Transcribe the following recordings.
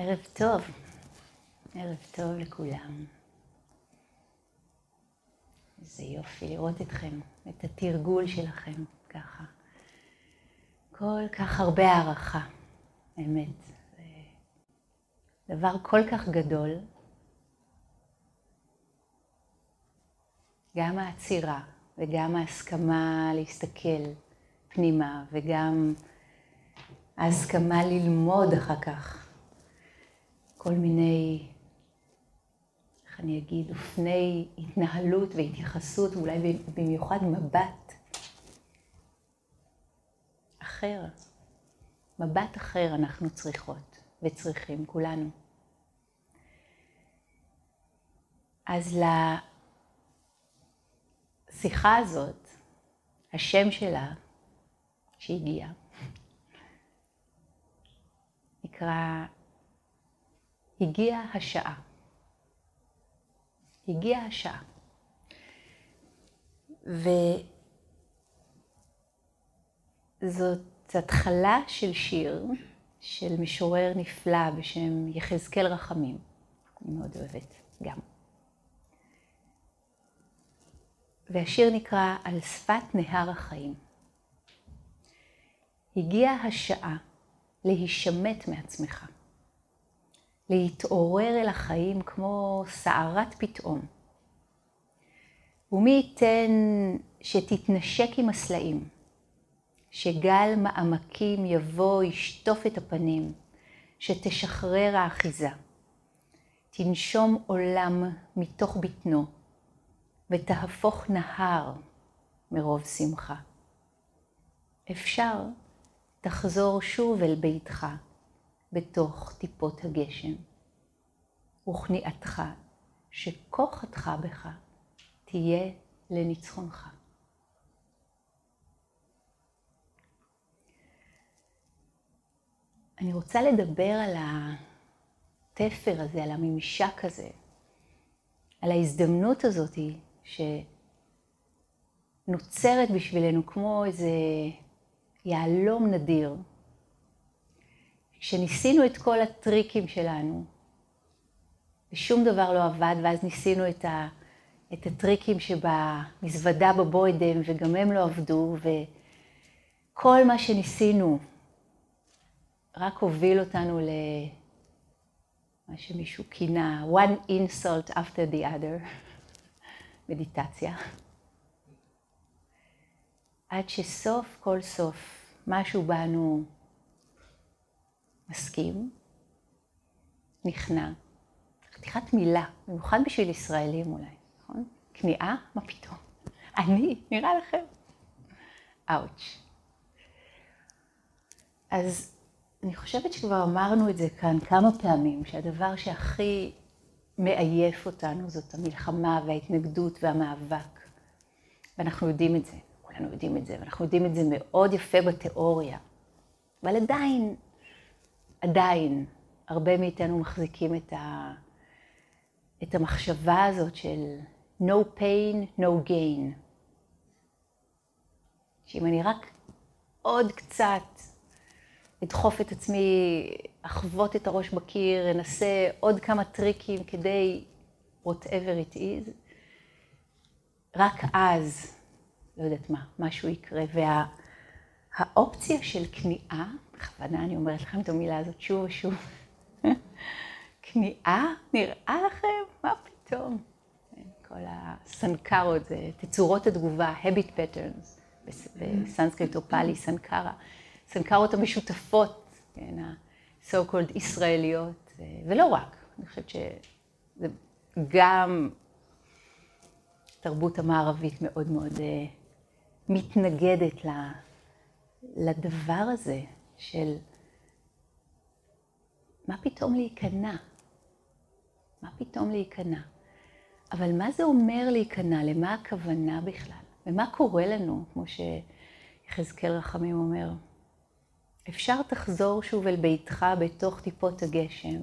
ערב טוב, ערב טוב לכולם. איזה יופי לראות אתכם, את התרגול שלכם ככה. כל כך הרבה הערכה, אמת. דבר כל כך גדול. גם העצירה וגם ההסכמה להסתכל פנימה וגם ההסכמה ללמוד אחר כך כל מיני, איך אני אגיד, אופני התנהלות והתייחסות, ואולי במיוחד מבט אחר. מבט אחר אנחנו צריכות וצריכים, כולנו. אז לשיחה הזאת, השם שלה, שהגיע, נקרא הגיעה השעה. הגיעה השעה. וזאת התחלה של שיר של משורר נפלא בשם יחזקאל רחמים. אני מאוד אוהבת גם. והשיר נקרא על שפת נהר החיים. הגיעה השעה להישמט מעצמך. להתעורר אל החיים כמו סערת פתאום. ומי ייתן שתתנשק עם הסלעים, שגל מעמקים יבוא ישטוף את הפנים, שתשחרר האחיזה. תנשום עולם מתוך בטנו, ותהפוך נהר מרוב שמחה. אפשר, תחזור שוב אל ביתך. בתוך טיפות הגשם. וכניעתך, שכוחתך בך, תהיה לניצחונך. אני רוצה לדבר על התפר הזה, על הממשק הזה, על ההזדמנות הזאת שנוצרת בשבילנו כמו איזה יהלום נדיר, כשניסינו את כל הטריקים שלנו, ושום דבר לא עבד, ואז ניסינו את, ה, את הטריקים שבמזוודה בבוידם, וגם הם לא עבדו, וכל מה שניסינו רק הוביל אותנו למה שמישהו כינה one insult after the other, מדיטציה. עד שסוף כל סוף משהו בנו מסכים, נכנע. חתיכת מילה, במיוחד בשביל ישראלים אולי, נכון? כניעה? מה פתאום? אני? נראה לכם? אאוץ'. אז אני חושבת שכבר אמרנו את זה כאן כמה פעמים, שהדבר שהכי מעייף אותנו זאת המלחמה וההתנגדות והמאבק. ואנחנו יודעים את זה, כולנו יודעים את זה, ואנחנו יודעים את זה מאוד יפה בתיאוריה. אבל עדיין עדיין הרבה מאיתנו מחזיקים את, ה, את המחשבה הזאת של no pain, no gain. שאם אני רק עוד קצת אדחוף את עצמי, אחבוט את הראש בקיר, אנסה עוד כמה טריקים כדי whatever it is, רק אז, לא יודעת מה, משהו יקרה. והאופציה של כניעה בכוונה אני אומרת לכם את המילה הזאת שוב ושוב. כניעה? נראה לכם? מה פתאום? כן, כל הסנקרות, זה תצורות התגובה, habit patterns, בסנסקריט או פאלי, סנקרה. סנקרות המשותפות, כן, ה-so called ישראליות, ולא רק, אני חושבת שזה גם התרבות המערבית מאוד מאוד אה, מתנגדת לדבר הזה של מה פתאום להיכנע? מה פתאום להיכנע? אבל מה זה אומר להיכנע? למה הכוונה בכלל? ומה קורה לנו, כמו שיחזקאל רחמים אומר? אפשר תחזור שוב אל ביתך בתוך טיפות הגשם,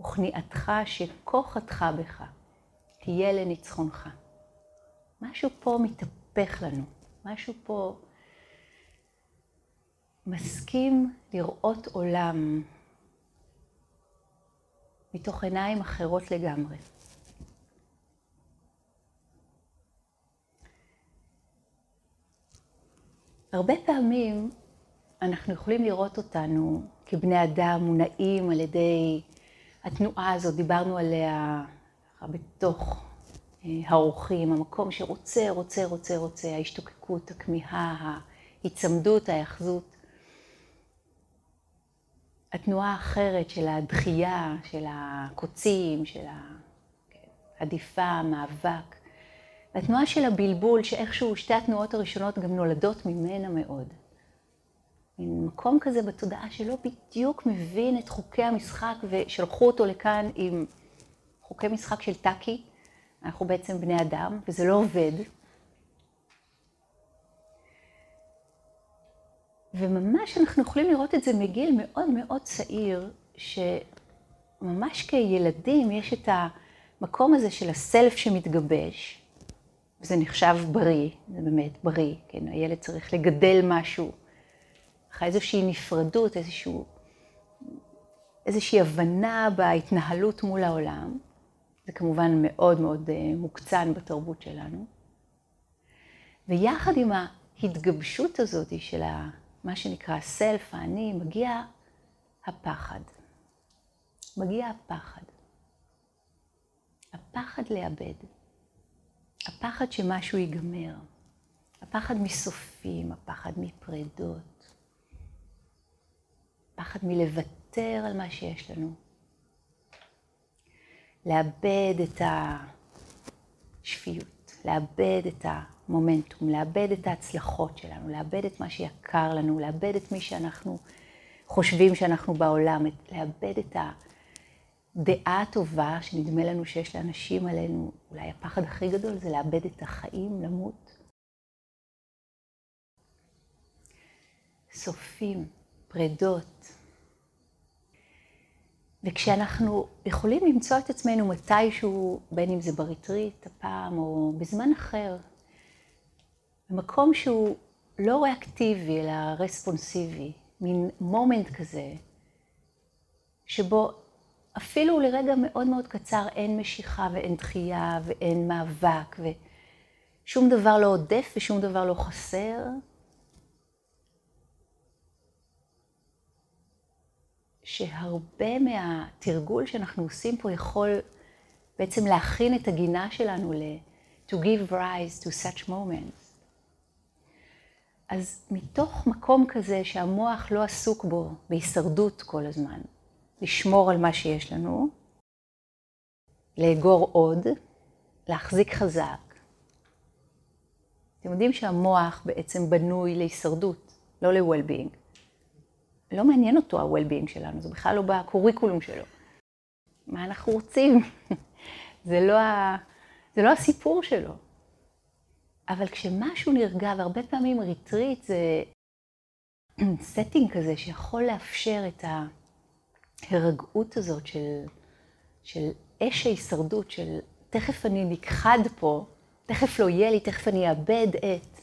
וכניעתך שכוחתך בך תהיה לניצחונך. משהו פה מתהפך לנו, משהו פה מסכים לראות עולם מתוך עיניים אחרות לגמרי. הרבה פעמים אנחנו יכולים לראות אותנו כבני אדם מונעים על ידי התנועה הזאת, דיברנו עליה בתוך אה, האורחים, המקום שרוצה, רוצה, רוצה, רוצה, ההשתוקקות, הכמיהה, ההיצמדות, ההאחזות. התנועה האחרת של הדחייה, של הקוצים, של ההדיפה, המאבק. והתנועה של הבלבול, שאיכשהו שתי התנועות הראשונות גם נולדות ממנה מאוד. מין מקום כזה בתודעה שלא בדיוק מבין את חוקי המשחק ושלחו אותו לכאן עם חוקי משחק של טאקי. אנחנו בעצם בני אדם, וזה לא עובד. וממש אנחנו יכולים לראות את זה מגיל מאוד מאוד צעיר, שממש כילדים יש את המקום הזה של הסלף שמתגבש, וזה נחשב בריא, זה באמת בריא, כן, הילד צריך לגדל משהו, אחרי איזושהי נפרדות, איזשהו, איזושהי הבנה בהתנהלות מול העולם, זה כמובן מאוד מאוד אה, מוקצן בתרבות שלנו, ויחד עם ההתגבשות הזאת של ה... מה שנקרא סלף, האני, מגיע הפחד. מגיע הפחד. הפחד לאבד. הפחד שמשהו ייגמר. הפחד מסופים, הפחד מפרדות. פחד מלוותר על מה שיש לנו. לאבד את השפיות, לאבד את ה... מומנטום, לאבד את ההצלחות שלנו, לאבד את מה שיקר לנו, לאבד את מי שאנחנו חושבים שאנחנו בעולם, לאבד את הדעה הטובה שנדמה לנו שיש לאנשים עלינו, אולי הפחד הכי גדול זה לאבד את החיים, למות. סופים, פרדות. וכשאנחנו יכולים למצוא את עצמנו מתישהו, בין אם זה בריטריט הפעם או בזמן אחר, במקום שהוא לא ריאקטיבי, אלא רספונסיבי, מין moment כזה, שבו אפילו לרגע מאוד מאוד קצר אין משיכה ואין דחייה ואין מאבק ושום דבר לא עודף ושום דבר לא חסר. שהרבה מהתרגול שאנחנו עושים פה יכול בעצם להכין את הגינה שלנו ל- to give rise to such moments. אז מתוך מקום כזה שהמוח לא עסוק בו בהישרדות כל הזמן, לשמור על מה שיש לנו, לאגור עוד, להחזיק חזק. אתם יודעים שהמוח בעצם בנוי להישרדות, לא ל-well-being. לא מעניין אותו ה-well-being שלנו, זה בכלל לא בקוריקולום שלו. מה אנחנו רוצים? זה, לא ה... זה לא הסיפור שלו. אבל כשמשהו נרגע, והרבה פעמים ריטריט זה setting כזה שיכול לאפשר את ההירגעות הזאת של, של אש ההישרדות, של תכף אני נכחד פה, תכף לא יהיה לי, תכף אני אאבד את.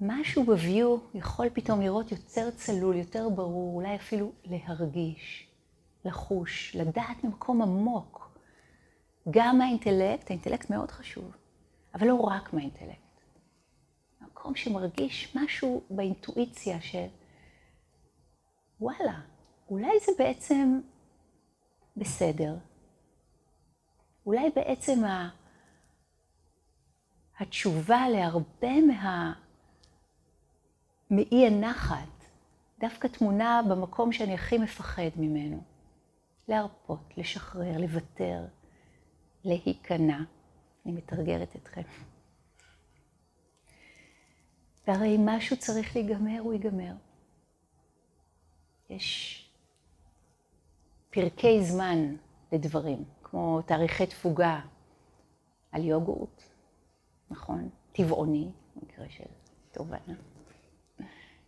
משהו בביו יכול פתאום לראות יותר צלול, יותר ברור, אולי אפילו להרגיש, לחוש, לדעת ממקום עמוק. גם האינטלקט, האינטלקט מאוד חשוב, אבל לא רק מהאינטלקט. מקום שמרגיש משהו באינטואיציה של וואלה, אולי זה בעצם בסדר. אולי בעצם ה... התשובה להרבה מה... מאי הנחת, דווקא תמונה במקום שאני הכי מפחד ממנו. להרפות, לשחרר, לוותר, להיכנע. אני מתרגרת אתכם. והרי אם משהו צריך להיגמר, הוא ייגמר. יש פרקי זמן לדברים, כמו תאריכי תפוגה על יוגורט, נכון? טבעוני, במקרה של תובנה.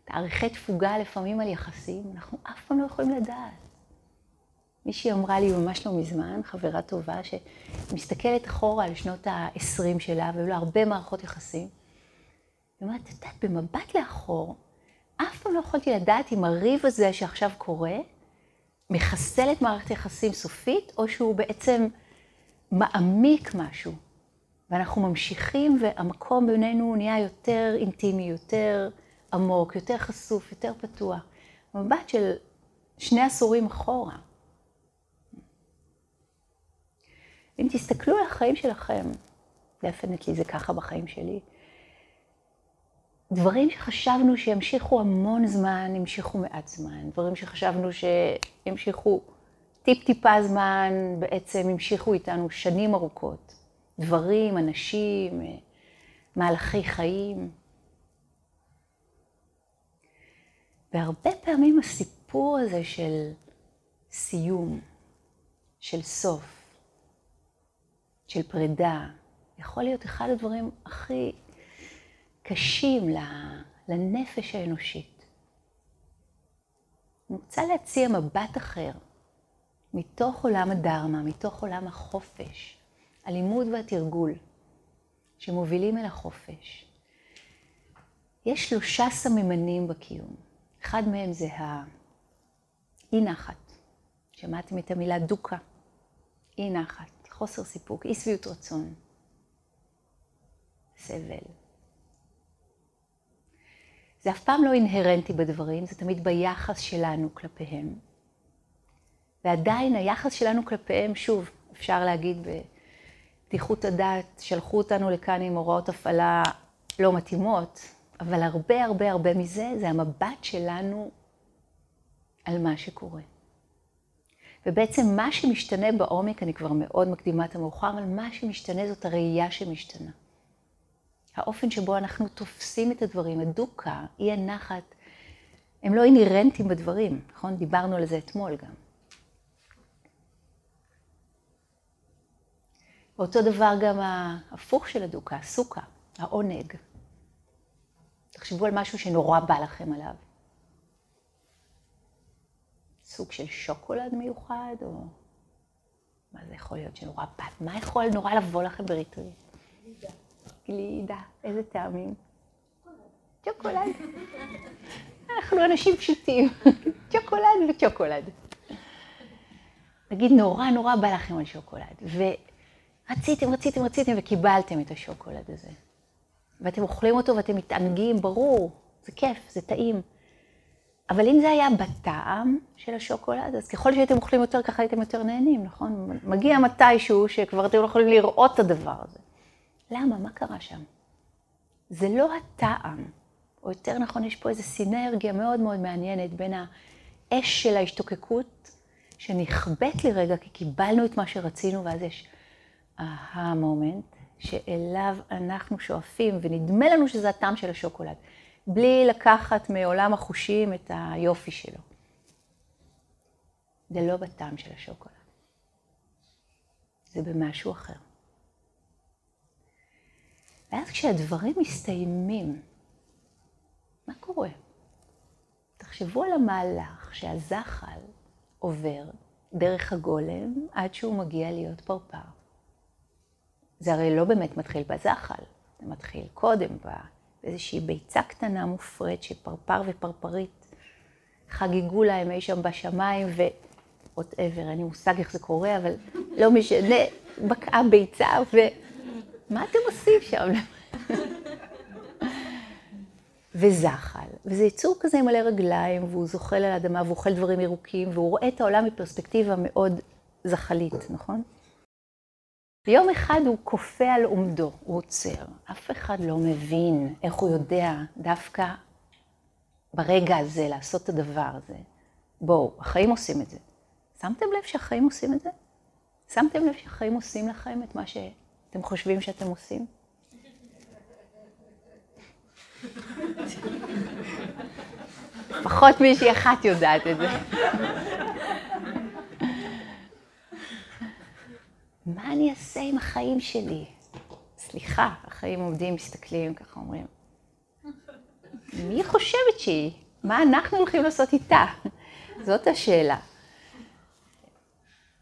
תאריכי תפוגה לפעמים על יחסים, אנחנו אף פעם לא יכולים לדעת. מישהי אמרה לי ממש לא מזמן, חברה טובה, שמסתכלת אחורה על שנות ה-20 שלה, והיו לה הרבה מערכות יחסים. היא אומרת, את יודעת, במבט לאחור, אף פעם לא יכולתי לדעת אם הריב הזה שעכשיו קורה, מחסל את מערכת היחסים סופית, או שהוא בעצם מעמיק משהו. ואנחנו ממשיכים, והמקום בינינו נהיה יותר אינטימי, יותר עמוק, יותר חשוף, יותר פתוח. מבט של שני עשורים אחורה. אם תסתכלו על החיים שלכם, דפנטלי זה ככה בחיים שלי, דברים שחשבנו שימשיכו המון זמן, המשיכו מעט זמן. דברים שחשבנו שימשיכו טיפ-טיפה זמן, בעצם המשיכו איתנו שנים ארוכות. דברים, אנשים, מהלכי חיים. והרבה פעמים הסיפור הזה של סיום, של סוף, של פרידה, יכול להיות אחד הדברים הכי קשים לנפש האנושית. אני רוצה להציע מבט אחר, מתוך עולם הדרמה, מתוך עולם החופש, הלימוד והתרגול, שמובילים אל החופש. יש שלושה סממנים בקיום. אחד מהם זה האי נחת. שמעתם את המילה דוקה? אי נחת, חוסר סיפוק, אי שביעות רצון, סבל. זה אף פעם לא אינהרנטי בדברים, זה תמיד ביחס שלנו כלפיהם. ועדיין היחס שלנו כלפיהם, שוב, אפשר להגיד בפתיחות הדעת, שלחו אותנו לכאן עם הוראות הפעלה לא מתאימות, אבל הרבה הרבה הרבה מזה זה המבט שלנו על מה שקורה. ובעצם מה שמשתנה בעומק, אני כבר מאוד מקדימה את המאוחר, אבל מה שמשתנה זאת הראייה שמשתנה. האופן שבו אנחנו תופסים את הדברים, הדוקה, אי הנחת, הם לא אינהרנטיים בדברים, נכון? דיברנו על זה אתמול גם. ואותו דבר גם ההפוך של הדוקה, הסוכה, העונג. תחשבו על משהו שנורא בא לכם עליו. סוג של שוקולד מיוחד, או מה זה יכול להיות שנורא בא? מה יכול נורא לבוא לכם? גלידה. גלידה, איזה טעמים? צ'וקולד. אנחנו אנשים פשוטים. צ'וקולד וצ'וקולד. נגיד נורא נורא בא לכם על שוקולד, ורציתם, רציתם, רציתם וקיבלתם את השוקולד הזה. ואתם אוכלים אותו ואתם מתענגים, ברור, זה כיף, זה טעים. אבל אם זה היה בטעם של השוקולד, אז ככל שהייתם אוכלים יותר, ככה הייתם יותר נהנים, נכון? מגיע מתישהו שכבר אתם לא יכולים לראות את הדבר הזה. למה? מה קרה שם? זה לא הטעם, או יותר נכון, יש פה איזו סינרגיה מאוד מאוד מעניינת בין האש של ההשתוקקות, שנכבט לרגע כי קיבלנו את מה שרצינו, ואז יש אהה מומנט, שאליו אנחנו שואפים, ונדמה לנו שזה הטעם של השוקולד, בלי לקחת מעולם החושים את היופי שלו. זה לא בטעם של השוקולד, זה במשהו אחר. ואז כשהדברים מסתיימים, מה קורה? תחשבו על המהלך שהזחל עובר דרך הגולם עד שהוא מגיע להיות פרפר. זה הרי לא באמת מתחיל בזחל, זה מתחיל קודם באיזושהי ביצה קטנה מופרית שפרפר ופרפרית חגגו להם אי שם בשמיים ו-whatever, אין לי מושג איך זה קורה, אבל לא משנה, בקעה ביצה ומה אתם עושים שם? וזחל, וזה יצור כזה עם מלא רגליים, והוא זוחל על האדמה, והוא אוכל דברים ירוקים, והוא רואה את העולם מפרספקטיבה מאוד זחלית, נכון? ויום אחד הוא כופה על עומדו, הוא עוצר. אף אחד לא מבין איך הוא יודע דווקא ברגע הזה לעשות את הדבר הזה. בואו, החיים עושים את זה. שמתם לב שהחיים עושים את זה? שמתם לב שהחיים עושים לכם את מה שאתם חושבים שאתם עושים? לפחות מישהי אחת יודעת את זה. מה אני אעשה עם החיים שלי? סליחה, החיים עומדים, מסתכלים, ככה אומרים. מי חושבת שהיא? מה אנחנו הולכים לעשות איתה? זאת השאלה.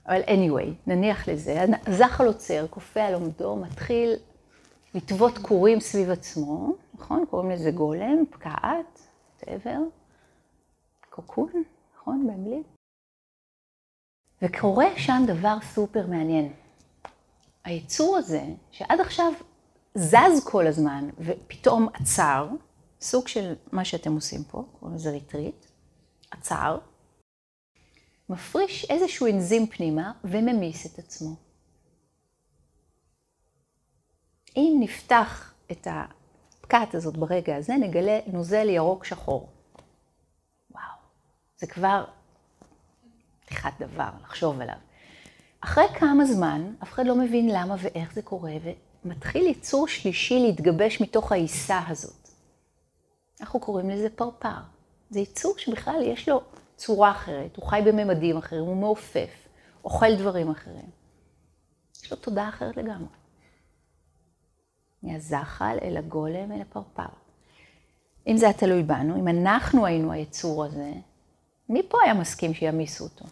אבל anyway, נניח לזה, זחל עוצר, כופה על עומדו, מתחיל לטוות כורים סביב עצמו, נכון? קוראים לזה גולם, פקעת, whatever, cocoon, נכון? באנגלית. וקורה שם דבר סופר מעניין. היצור הזה, שעד עכשיו זז כל הזמן ופתאום עצר, סוג של מה שאתם עושים פה, קוראים לזה ריטריט, עצר, מפריש איזשהו אנזים פנימה וממיס את עצמו. אם נפתח את הפקעת הזאת ברגע הזה, נגלה נוזל ירוק שחור. וואו, זה כבר פתיחת דבר, לחשוב עליו. אחרי כמה זמן, אף אחד לא מבין למה ואיך זה קורה, ומתחיל יצור שלישי להתגבש מתוך העיסה הזאת. אנחנו קוראים לזה פרפר. זה יצור שבכלל יש לו צורה אחרת, הוא חי בממדים אחרים, הוא מעופף, אוכל דברים אחרים. יש לו תודעה אחרת לגמרי. מהזחל אל הגולם אל הפרפר. אם זה היה תלוי בנו, אם אנחנו היינו היצור הזה, מי פה היה מסכים שימיסו אותו?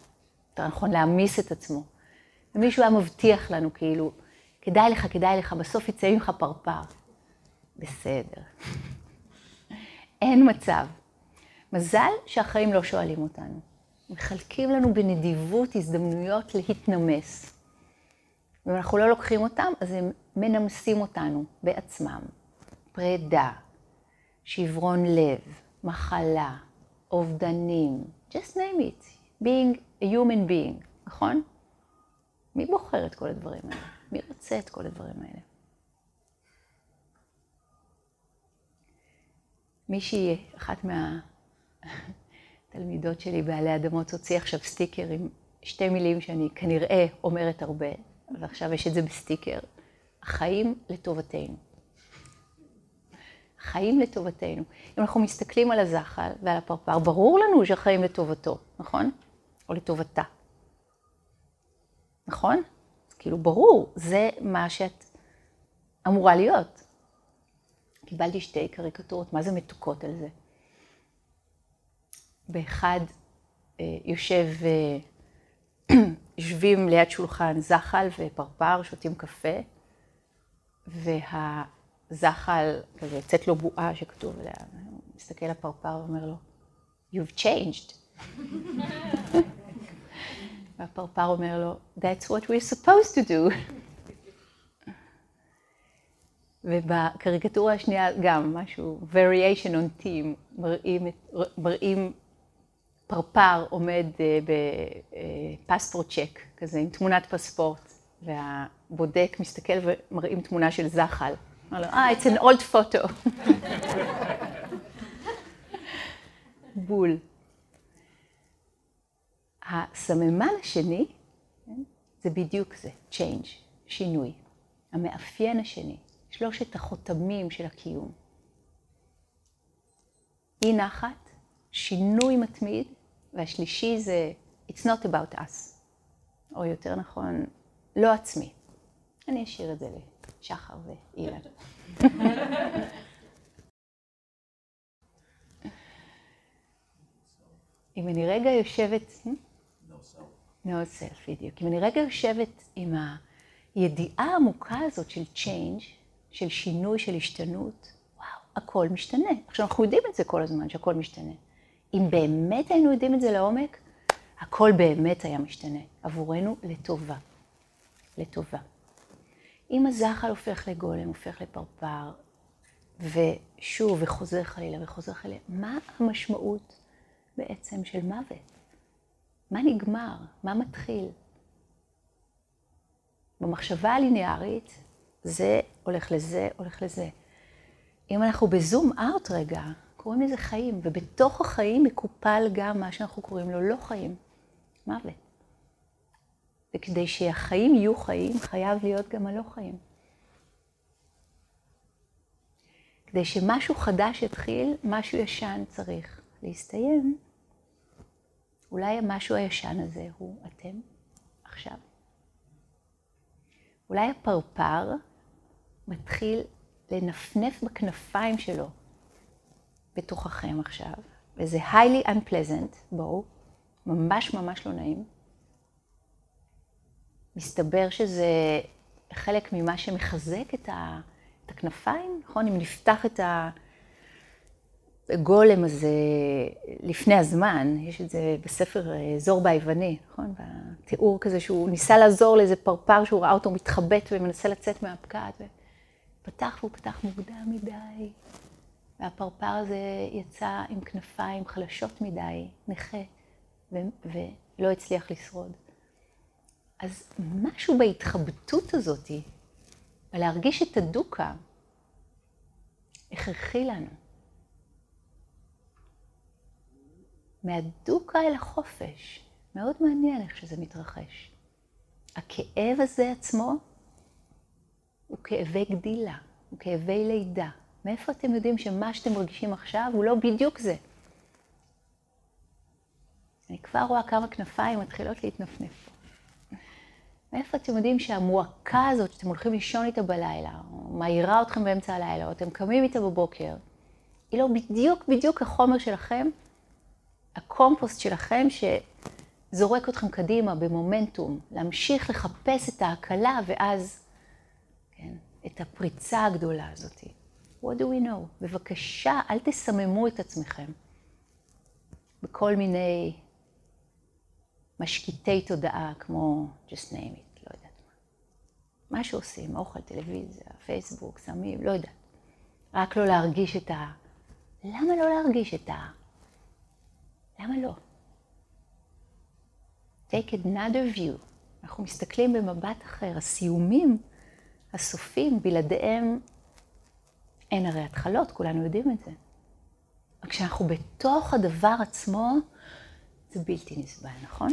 יותר נכון, להעמיס את עצמו. ומישהו היה מבטיח לנו, כאילו, כדאי לך, כדאי לך, בסוף יצא ממך פרפר. בסדר. אין מצב. מזל שהחיים לא שואלים אותנו. מחלקים לנו בנדיבות הזדמנויות להתנמס. ואם אנחנו לא לוקחים אותם, אז הם מנמסים אותנו בעצמם. פרידה, שברון לב, מחלה, אובדנים, just name it, being a human being, נכון? מי בוחר את כל הדברים האלה? מי רוצה את כל הדברים האלה? מישהי, אחת מהתלמידות שלי בעלי אדמות, הוציאה עכשיו סטיקר עם שתי מילים שאני כנראה אומרת הרבה, ועכשיו יש את זה בסטיקר. החיים לטובתנו. חיים לטובתנו. אם אנחנו מסתכלים על הזחל ועל הפרפר, ברור לנו שהחיים לטובתו, נכון? או לטובתה. נכון? כאילו, ברור, זה מה שאת אמורה להיות. קיבלתי שתי קריקטורות, מה זה מתוקות על זה? באחד אה, יושב, אה, יושבים ליד שולחן זחל ופרפר, שותים קפה, והזחל, כזה יוצאת לו בועה שכתוב עליה, מסתכל לפרפר ואומר לו, You've changed. והפרפר אומר לו, That's what we're supposed to do. ובקריקטורה השנייה גם משהו, variation on team, מראים, מראים פרפר עומד אה, בפספורט צ'ק, כזה עם תמונת פספורט, והבודק מסתכל ומראים תמונה של זחל. אמר לו, אה, it's an old photo. בול. הסממן השני, כן, זה בדיוק זה, change, שינוי. המאפיין השני, שלושת החותמים של הקיום. אי נחת, שינוי מתמיד, והשלישי זה It's not about us, או יותר נכון, לא עצמי. אני אשאיר את זה לשחר ואילן. אם אני רגע יושבת... No self, בדיוק. אם אני רגע יושבת עם הידיעה העמוקה הזאת של change, של שינוי, של השתנות, וואו, הכל משתנה. עכשיו, אנחנו יודעים את זה כל הזמן, שהכל משתנה. אם באמת היינו יודעים את זה לעומק, הכל באמת היה משתנה עבורנו לטובה. לטובה. אם הזחל הופך לגולם, הופך לפרפר, ושוב, וחוזר חלילה וחוזר חלילה, מה המשמעות בעצם של מוות? מה נגמר? מה מתחיל? במחשבה הליניארית, זה הולך לזה, הולך לזה. אם אנחנו בזום אאוט רגע, קוראים לזה חיים, ובתוך החיים מקופל גם מה שאנחנו קוראים לו לא חיים, מוות. וכדי שהחיים יהיו חיים, חייב להיות גם הלא חיים. כדי שמשהו חדש יתחיל, משהו ישן צריך להסתיים. אולי המשהו הישן הזה הוא אתם עכשיו. אולי הפרפר מתחיל לנפנף בכנפיים שלו בתוככם עכשיו, וזה highly unpleasant, בואו, ממש ממש לא נעים. מסתבר שזה חלק ממה שמחזק את, ה, את הכנפיים, נכון? אם נפתח את הגולם הזה לפני הזמן, יש את זה בספר זור ביווני, נכון? תיאור כזה שהוא ניסה לעזור לאיזה פרפר שהוא ראה אותו מתחבט ומנסה לצאת מהפקעת. ופתח והוא פתח מוקדם מדי, והפרפר הזה יצא עם כנפיים חלשות מדי, נכה, ו- ולא הצליח לשרוד. אז משהו בהתחבטות הזאת, ולהרגיש את הדוקה, הכרחי לנו. מהדוקה אל החופש. מאוד מעניין איך שזה מתרחש. הכאב הזה עצמו הוא כאבי גדילה, הוא כאבי לידה. מאיפה אתם יודעים שמה שאתם מרגישים עכשיו הוא לא בדיוק זה? אני כבר רואה כמה כנפיים מתחילות להתנפנף פה. מאיפה אתם יודעים שהמועקה הזאת שאתם הולכים לישון איתה בלילה, או מעירה אתכם באמצע הלילה, או אתם קמים איתה בבוקר, היא לא בדיוק בדיוק החומר שלכם, הקומפוסט שלכם שזורק אתכם קדימה במומנטום, להמשיך לחפש את ההקלה ואז, כן, את הפריצה הגדולה הזאת. What do we know? בבקשה, אל תסממו את עצמכם בכל מיני משקיטי תודעה כמו just name it, לא יודעת מה. מה שעושים, אוכל, טלוויזיה, פייסבוק, סמים, לא יודעת. רק לא להרגיש את ה... למה לא להרגיש את ה... למה לא? take another view. אנחנו מסתכלים במבט אחר. הסיומים, הסופים, בלעדיהם אין הרי התחלות, כולנו יודעים את זה. רק כשאנחנו בתוך הדבר עצמו, זה בלתי נסבל, נכון?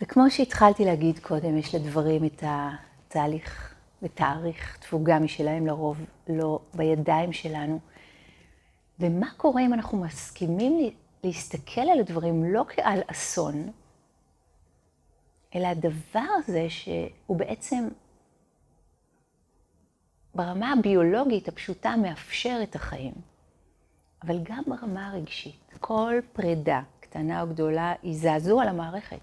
וכמו שהתחלתי להגיד קודם, יש לדברים את התהליך ותאריך תפוגה משלהם, לרוב לא בידיים שלנו. ומה קורה אם אנחנו מסכימים להסתכל על הדברים לא כעל אסון, אלא הדבר הזה שהוא בעצם ברמה הביולוגית הפשוטה מאפשר את החיים, אבל גם ברמה הרגשית. כל פרידה, קטנה או גדולה, היא זעזוע למערכת.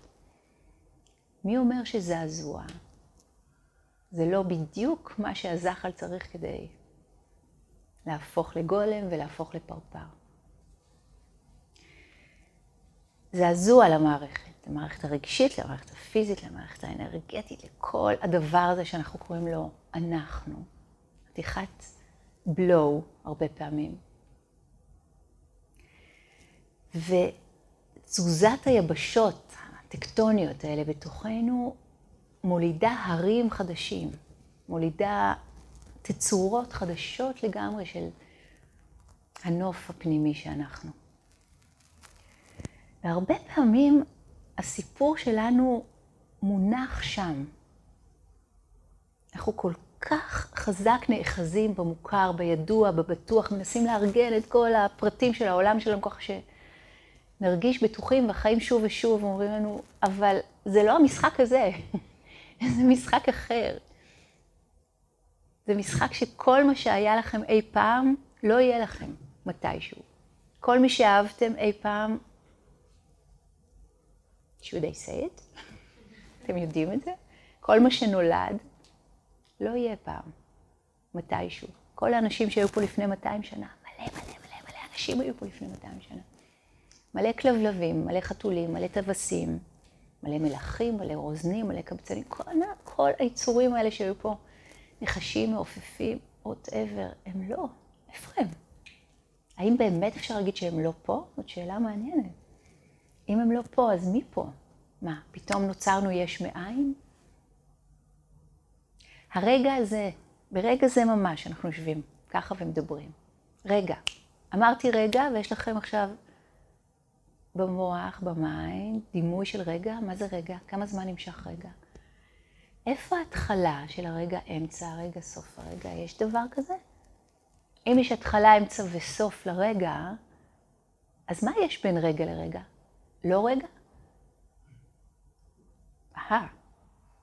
מי אומר שזעזוע? זה לא בדיוק מה שהזחל צריך כדי להפוך לגולם ולהפוך לפרפר. זעזוע למערכת, למערכת הרגשית, למערכת הפיזית, למערכת האנרגטית, לכל הדבר הזה שאנחנו קוראים לו אנחנו. חתיכת בלואו הרבה פעמים. ותזוזת היבשות הטקטוניות האלה בתוכנו מולידה הרים חדשים, מולידה תצורות חדשות לגמרי של הנוף הפנימי שאנחנו. והרבה פעמים הסיפור שלנו מונח שם. אנחנו כל כך חזק נאחזים במוכר, בידוע, בבטוח, מנסים לארגן את כל הפרטים של העולם שלנו ככה שנרגיש בטוחים והחיים שוב ושוב אומרים לנו, אבל זה לא המשחק הזה, זה משחק אחר. זה משחק שכל מה שהיה לכם אי פעם, לא יהיה לכם מתישהו. כל מי שאהבתם אי פעם, should I say it? אתם יודעים את זה? כל מה שנולד, לא יהיה פעם, מתישהו. כל האנשים שהיו פה לפני 200 שנה, מלא מלא מלא מלא אנשים היו פה לפני 200 שנה. מלא כלבלבים, מלא חתולים, מלא טווסים, מלא מלכים, מלא רוזנים, מלא קבצנים, כל, כל היצורים האלה שהיו פה, נחשים, מעופפים, whatever, הם לא. איפה הם? האם באמת אפשר להגיד שהם לא פה? זאת שאלה מעניינת. אם הם לא פה, אז מי פה? מה, פתאום נוצרנו יש מאין? הרגע הזה, ברגע זה ממש אנחנו יושבים ככה ומדברים. רגע. אמרתי רגע, ויש לכם עכשיו במוח, במים, דימוי של רגע, מה זה רגע? כמה זמן נמשך רגע? איפה ההתחלה של הרגע אמצע, הרגע סוף הרגע? יש דבר כזה? אם יש התחלה, אמצע וסוף לרגע, אז מה יש בין רגע לרגע? לא רגע? אהה,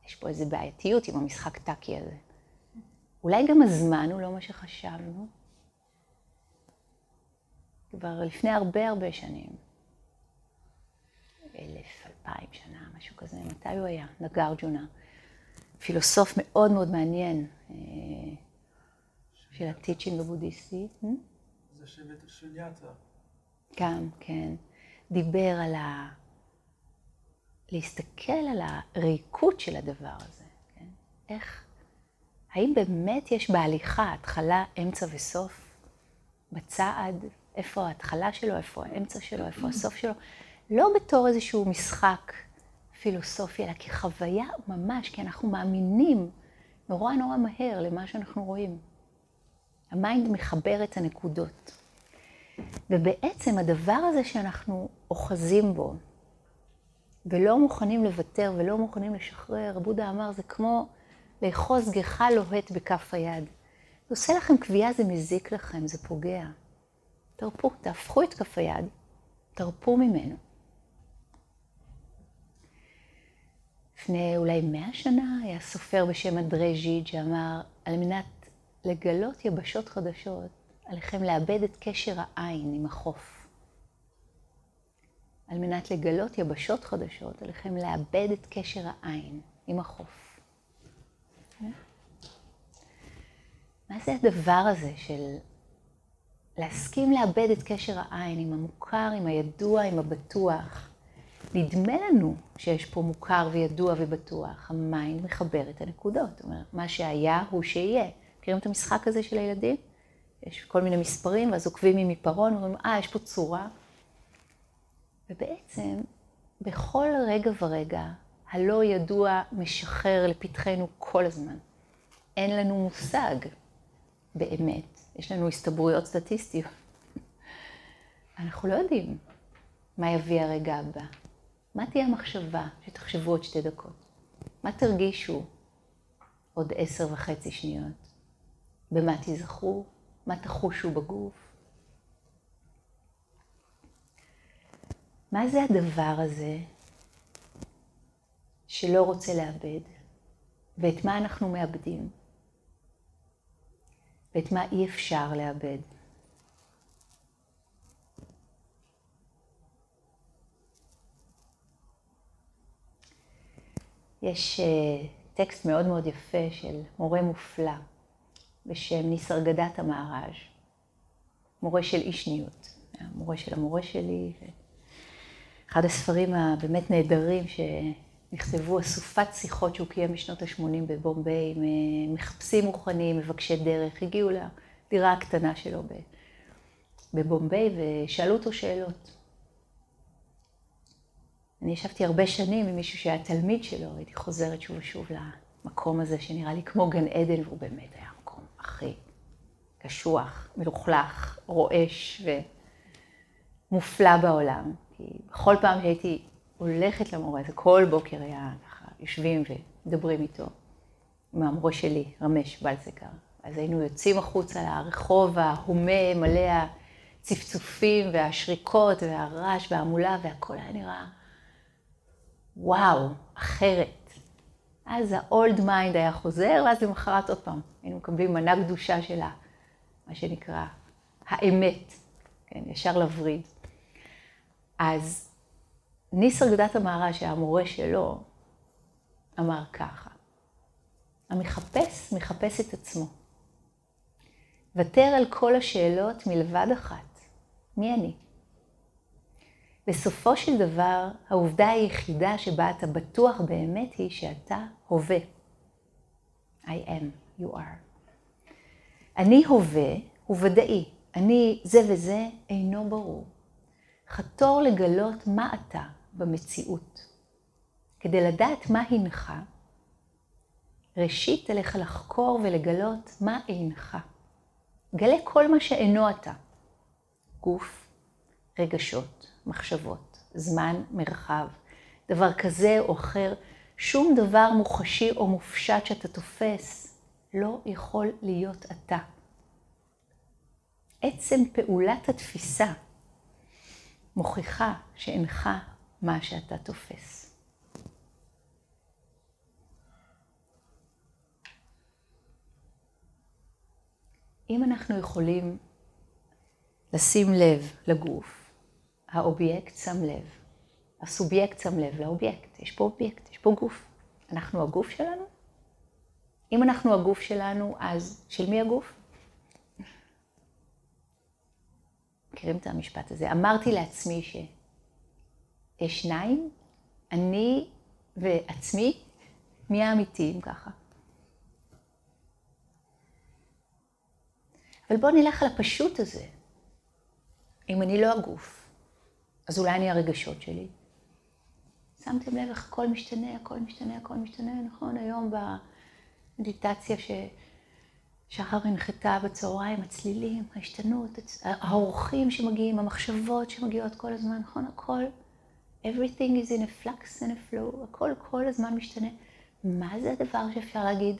יש פה איזו בעייתיות עם המשחק טאקי הזה. אולי גם הזמן הוא לא מה שחשבנו? כבר לפני הרבה הרבה שנים, אלף, אלפיים שנה, משהו כזה, מתי הוא היה? נגרג'ונה. פילוסוף מאוד מאוד מעניין אה, של הטיצ'ינג הבודהיסטי. זה שבט של יאטה. גם, כן. דיבר על ה... להסתכל על הריקות של הדבר הזה, כן? איך, האם באמת יש בהליכה התחלה, אמצע וסוף? בצעד, איפה ההתחלה שלו, איפה האמצע שלו, איפה הסוף שלו? לא בתור איזשהו משחק פילוסופי, אלא כחוויה ממש, כי אנחנו מאמינים נורא נורא מהר למה שאנחנו רואים. ה mind מחבר את הנקודות. ובעצם הדבר הזה שאנחנו אוחזים בו, ולא מוכנים לוותר ולא מוכנים לשחרר, בודה אמר, זה כמו לאחוז גחל לוהט בכף היד. זה עושה לכם כוויה, זה מזיק לכם, זה פוגע. תרפו, תהפכו את כף היד, תרפו ממנו. לפני אולי מאה שנה היה סופר בשם אדרי ז'יד שאמר, על מנת לגלות יבשות חדשות, עליכם לאבד את קשר העין עם החוף. על מנת לגלות יבשות חדשות, עליכם לאבד את קשר העין עם החוף. מה זה הדבר הזה של להסכים לאבד את קשר העין עם המוכר, עם הידוע, עם הבטוח? נדמה לנו שיש פה מוכר וידוע ובטוח. ה mind מחבר את הנקודות. זאת אומרת, מה שהיה הוא שיהיה. מכירים את המשחק הזה של הילדים? יש כל מיני מספרים, ואז עוקבים עם עיפרון, ואומרים, אה, יש פה צורה. ובעצם, בכל רגע ורגע, הלא ידוע משחר לפתחנו כל הזמן. אין לנו מושג, באמת. יש לנו הסתברויות סטטיסטיות. אנחנו לא יודעים מה יביא הרגע הבא. מה תהיה המחשבה שתחשבו עוד שתי דקות? מה תרגישו עוד עשר וחצי שניות? במה תיזכרו? מה תחושו בגוף? מה זה הדבר הזה שלא רוצה לאבד? ואת מה אנחנו מאבדים? ואת מה אי אפשר לאבד? יש אה, טקסט מאוד מאוד יפה של מורה מופלא בשם ניסרגדת המארז', מורה של אישניות, המורה של המורה שלי, אחד הספרים הבאמת נהדרים שנכתבו, אסופת שיחות שהוא קיים בשנות ה-80 בבומביי, אה, מחפשים רוחניים, מבקשי דרך, הגיעו לדירה הקטנה שלו בבומביי ושאלו אותו שאלות. אני ישבתי הרבה שנים עם מישהו שהיה תלמיד שלו, הייתי חוזרת שוב ושוב למקום הזה שנראה לי כמו גן עדן, והוא באמת היה המקום הכי קשוח, מלוכלך, רועש ומופלא בעולם. כי בכל פעם שהייתי הולכת למורה הזה, כל בוקר היה ככה, יושבים ומדברים איתו, עם המורה שלי, רמש בלסקר. אז היינו יוצאים החוצה לרחוב ההומה, מלא הצפצופים והשריקות והרעש וההמולה, והכל היה נראה וואו, אחרת. אז ה-old mind היה חוזר, ואז למחרת עוד פעם היינו מקבלים מנה קדושה שלה, מה שנקרא האמת, כן, ישר לווריד. אז ניסר גדת המערה, שהיה המורה שלו, אמר ככה, המחפש מחפש את עצמו. ותר על כל השאלות מלבד אחת, מי אני? בסופו של דבר, העובדה היחידה שבה אתה בטוח באמת היא שאתה הווה. I am, you are. אני הווה הוא ודאי. אני זה וזה אינו ברור. חתור לגלות מה אתה במציאות. כדי לדעת מה הנך, ראשית עליך לחקור ולגלות מה אינך. גלה כל מה שאינו אתה. גוף, רגשות, מחשבות, זמן, מרחב, דבר כזה או אחר, שום דבר מוחשי או מופשט שאתה תופס לא יכול להיות אתה. עצם פעולת התפיסה מוכיחה שאינך מה שאתה תופס. אם אנחנו יכולים לשים לב לגוף, האובייקט שם לב, הסובייקט שם לב לאובייקט, יש פה אובייקט, יש פה גוף. אנחנו הגוף שלנו? אם אנחנו הגוף שלנו, אז של מי הגוף? מכירים את המשפט הזה? אמרתי לעצמי ש... שניים, אני ועצמי, נהיה אמיתיים ככה. אבל בואו נלך על הפשוט הזה. אם אני לא הגוף, אז אולי אני הרגשות שלי. שמתם לב איך הכל משתנה, הכל משתנה, הכל משתנה, נכון? היום במדיטציה ששחר הנחתה בצהריים, הצלילים, ההשתנות, האורחים שמגיעים, המחשבות שמגיעות כל הזמן, נכון? הכל, everything is in a flux and a flow, הכל כל הזמן משתנה. מה זה הדבר שאפשר להגיד?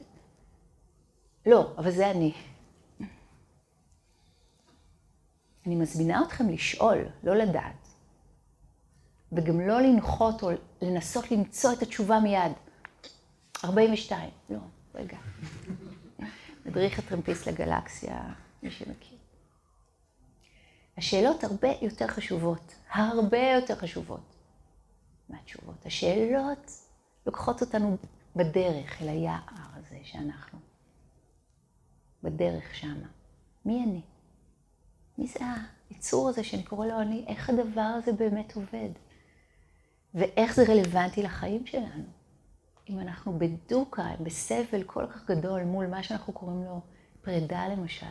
לא, אבל זה אני. אני מזמינה אתכם לשאול, לא לדעת. וגם לא לנחות או לנסות למצוא את התשובה מיד. 42, לא, רגע. מדריך הטרמפיסט לגלקסיה, מי שמכיר. השאלות הרבה יותר חשובות, הרבה יותר חשובות מהתשובות. השאלות לוקחות אותנו בדרך אל היער הזה שאנחנו. בדרך שמה. מי אני? מי זה היצור הזה שאני קורא לו אני? איך הדבר הזה באמת עובד? ואיך זה רלוונטי לחיים שלנו? אם אנחנו בדוקה, בסבל כל כך גדול מול מה שאנחנו קוראים לו פרידה למשל,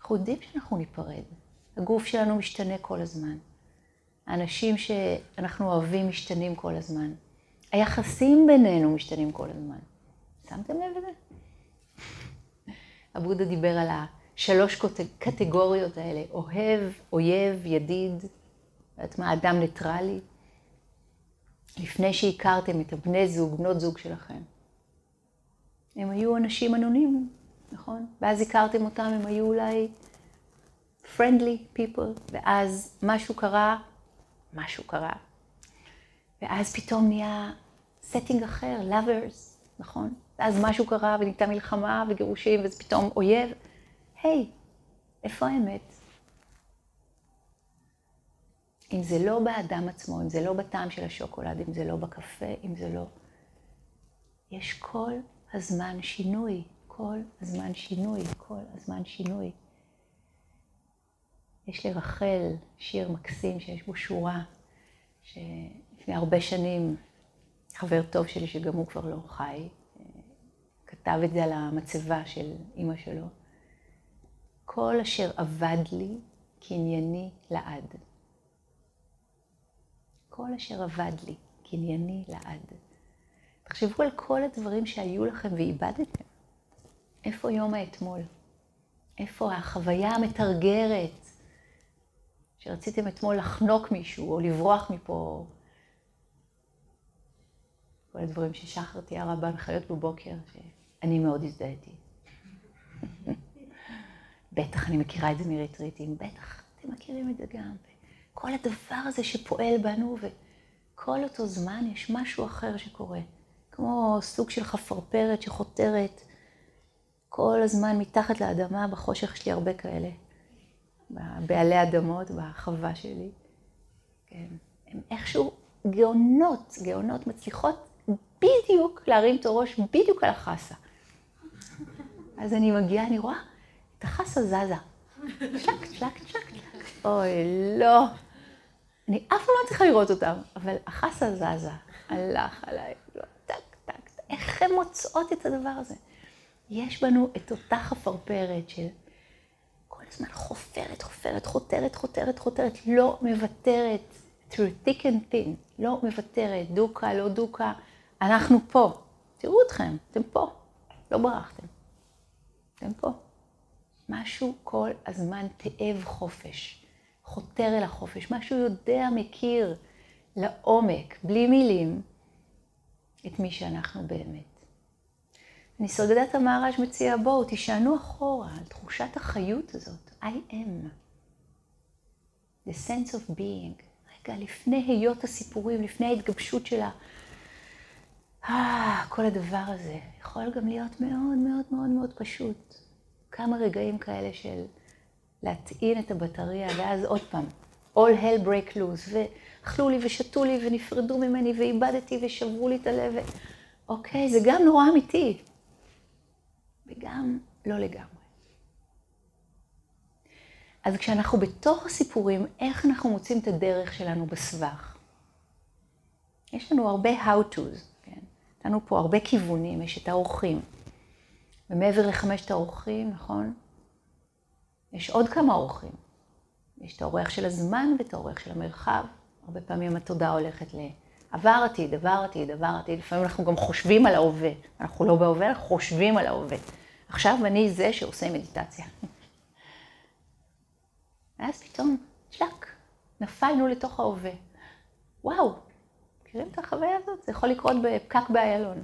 אנחנו יודעים שאנחנו ניפרד. הגוף שלנו משתנה כל הזמן. האנשים שאנחנו אוהבים משתנים כל הזמן. היחסים בינינו משתנים כל הזמן. שמתם לב לזה? אבודה דיבר על השלוש קטגוריות האלה, אוהב, אויב, ידיד, יודעת מה, אדם ניטרלי. לפני שהכרתם את הבני זוג, בנות זוג שלכם. הם היו אנשים אנונימיים, נכון? ואז הכרתם אותם, הם היו אולי friendly people, ואז משהו קרה, משהו קרה. ואז פתאום נהיה setting אחר, lovers, נכון? ואז משהו קרה ונהייתה מלחמה וגירושים, וזה פתאום אויב. היי, hey, איפה האמת? אם זה לא באדם עצמו, אם זה לא בטעם של השוקולד, אם זה לא בקפה, אם זה לא... יש כל הזמן שינוי, כל הזמן שינוי, כל הזמן שינוי. יש לרחל שיר מקסים שיש בו שורה, שלפני הרבה שנים חבר טוב שלי, שגם הוא כבר לא חי, כתב את זה על המצבה של אימא שלו. כל אשר אבד לי, קנייני לעד. כל אשר אבד לי, קנייני לעד. תחשבו על כל הדברים שהיו לכם ואיבדתם. איפה יום האתמול? איפה החוויה המתרגרת שרציתם אתמול לחנוק מישהו או לברוח מפה? כל הדברים ששחר תיארה בהנחיות בבוקר, שאני מאוד הזדהיתי. בטח אני מכירה את זה מריטריטים, בטח אתם מכירים את זה גם. כל הדבר הזה שפועל בנו, וכל אותו זמן יש משהו אחר שקורה. כמו סוג של חפרפרת שחותרת כל הזמן מתחת לאדמה, בחושך יש לי הרבה כאלה, בעלי אדמות, בחווה שלי. כן. הם איכשהו גאונות, גאונות מצליחות בדיוק להרים את הראש בדיוק על החסה. אז אני מגיעה, אני רואה, את החסה זזה. צ'ק, צ'ק, צ'ק, אוי, לא. אני אף פעם לא צריכה לראות אותם, אבל החסה זזה, הלך עליי, לא, טק, טק, איך הן מוצאות את הדבר הזה? יש בנו את אותה חפרפרת של כל הזמן חופרת, חופרת, חותרת, חותרת, חותרת, לא מוותרת, through thick and thin, לא מוותרת, דוקה, לא דוקה, אנחנו פה. תראו אתכם, אתם פה, לא ברחתם. אתם פה. משהו כל הזמן תאב חופש. חותר אל החופש, מה שהוא יודע, מכיר לעומק, בלי מילים, את מי שאנחנו באמת. אני סודדת המהר"ש מציע, בואו, תישענו אחורה על תחושת החיות הזאת, I am. The sense of being. רגע, לפני היות הסיפורים, לפני ההתגבשות של ה... אה, כל הדבר הזה יכול גם להיות מאוד מאוד מאוד מאוד פשוט. כמה רגעים כאלה של להטעין את הבטריה, ואז עוד פעם, all hell break loose, ואכלו לי ושתו לי ונפרדו ממני ואיבדתי ושברו לי את הלב. אוקיי, זה גם נורא אמיתי, וגם לא לגמרי. אז כשאנחנו בתוך הסיפורים, איך אנחנו מוצאים את הדרך שלנו בסבך? יש לנו הרבה how-to's, כן? נתנו פה הרבה כיוונים, יש את האורחים. ומעבר לחמשת האורחים, נכון? יש עוד כמה אורחים. יש את האורח של הזמן ואת האורח של המרחב. הרבה פעמים התודעה הולכת לעבר עתיד, עבר עתיד, עבר עתיד. לפעמים אנחנו גם חושבים על ההווה. אנחנו לא בהווה, אנחנו חושבים על ההווה. עכשיו אני זה שעושה מדיטציה. ואז פתאום, שלק, נפלנו לתוך ההווה. וואו, מכירים את החוויה הזאת? זה יכול לקרות בפקק באיילון.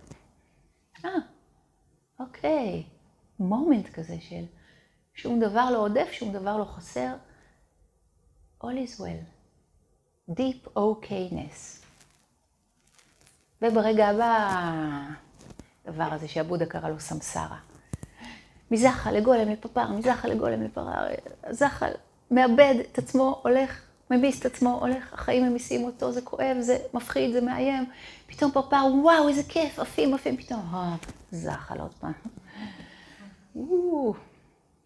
אה, אוקיי, מומנט כזה של שום דבר לא עודף, שום דבר לא חסר. All is well. Deep okayness. וברגע הבא, הדבר הזה שעבודה קרא לו סמסרה. מזחל לגולם לפפר, מזחל לגולם לפרה, זחל מאבד את עצמו, הולך, מביס את עצמו, הולך, החיים ממיסים אותו, זה כואב, זה מפחיד, זה מאיים. פתאום פרפר, וואו, איזה כיף, עפים, עפים, פתאום, אה, זחל עוד פעם.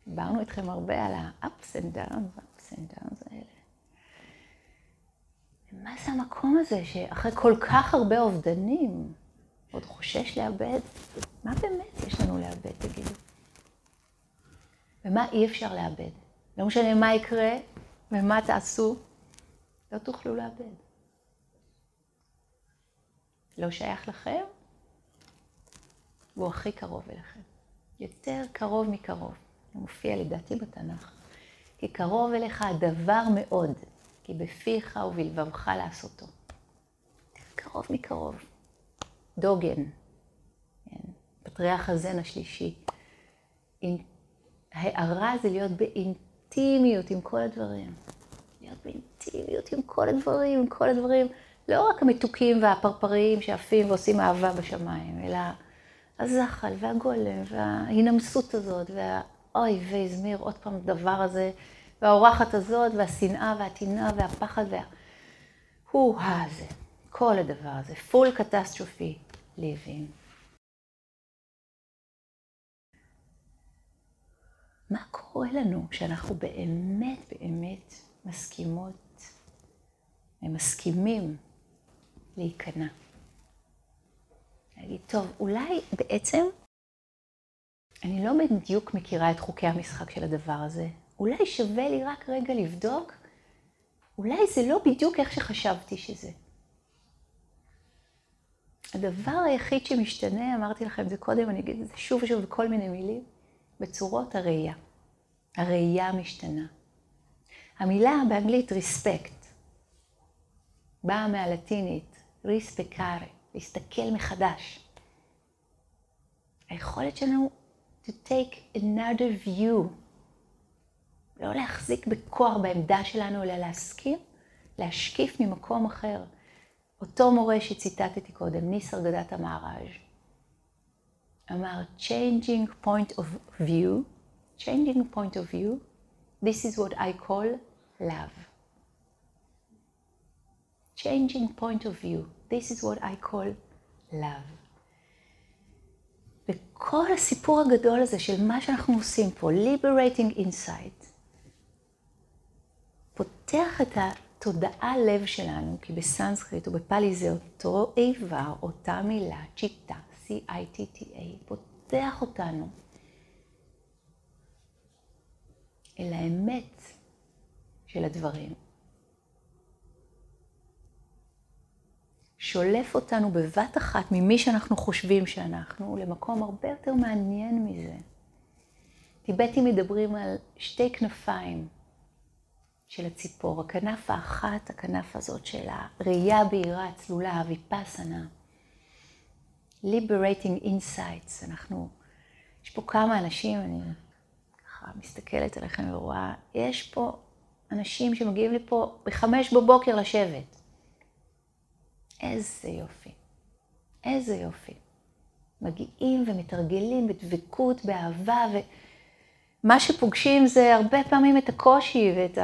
דיברנו איתכם הרבה על ה-ups and downs, ups and downs האלה. מה זה המקום הזה שאחרי כל כך הרבה אובדנים, עוד חושש לאבד? מה באמת יש לנו לאבד, תגידו? ומה אי אפשר לאבד? לא משנה מה יקרה ומה תעשו, לא תוכלו לאבד. לא שייך לכם, והוא הכי קרוב אליכם. יותר קרוב מקרוב. זה מופיע לדעתי בתנ"ך. כי קרוב אליך הדבר מאוד, כי בפיך ובלבבך לעשותו. קרוב מקרוב. דוגן, כן, פטריח הזן השלישי. הערה זה להיות באינטימיות עם כל הדברים. להיות באינטימיות עם כל הדברים, עם כל הדברים. לא רק המתוקים והפרפרים שעפים ועושים אהבה בשמיים, אלא הזחל והגולם וההינמסות הזאת, והאוי והזמיר עוד פעם הדבר הזה, והאורחת הזאת, והשנאה והטינה והפחד וה... הוא הזה, כל הדבר הזה, full catastrophe living. מה קורה לנו כשאנחנו באמת באמת מסכימות ומסכימים להיכנע? להגיד, טוב, אולי בעצם אני לא בדיוק מכירה את חוקי המשחק של הדבר הזה. אולי שווה לי רק רגע לבדוק, אולי זה לא בדיוק איך שחשבתי שזה. הדבר היחיד שמשתנה, אמרתי לכם את זה קודם, אני אגיד את זה שוב ושוב בכל מיני מילים, בצורות הראייה. הראייה משתנה. המילה באנגלית respect באה מהלטינית rispecare, להסתכל מחדש. היכולת שלנו to take another view, לא להחזיק בכוח בעמדה שלנו, אלא להסכים, להשקיף ממקום אחר. אותו מורה שציטטתי קודם, ניסר גדת המערז', אמר, changing point of view, changing point of view, this is what I call love. changing point of view, this is what I call love. וכל הסיפור הגדול הזה של מה שאנחנו עושים פה, liberating insight, פותח את התודעה לב שלנו, כי בסנסקריט ובפאלי זה אותו איבר, אותה מילה, צ'יטה, C-I-T-T-A, פותח אותנו אל האמת של הדברים. שולף אותנו בבת אחת ממי שאנחנו חושבים שאנחנו, למקום הרבה יותר מעניין מזה. טיבטים מדברים על שתי כנפיים של הציפור. הכנף האחת, הכנף הזאת של הראייה בהירה, צלולה, ויפאסנה. Liberating Insights. אנחנו, יש פה כמה אנשים, אני ככה מסתכלת עליכם ורואה, יש פה אנשים שמגיעים לפה בחמש בבוקר לשבת. איזה יופי. איזה יופי. מגיעים ומתרגלים בדבקות, באהבה, ומה שפוגשים זה הרבה פעמים את הקושי ואת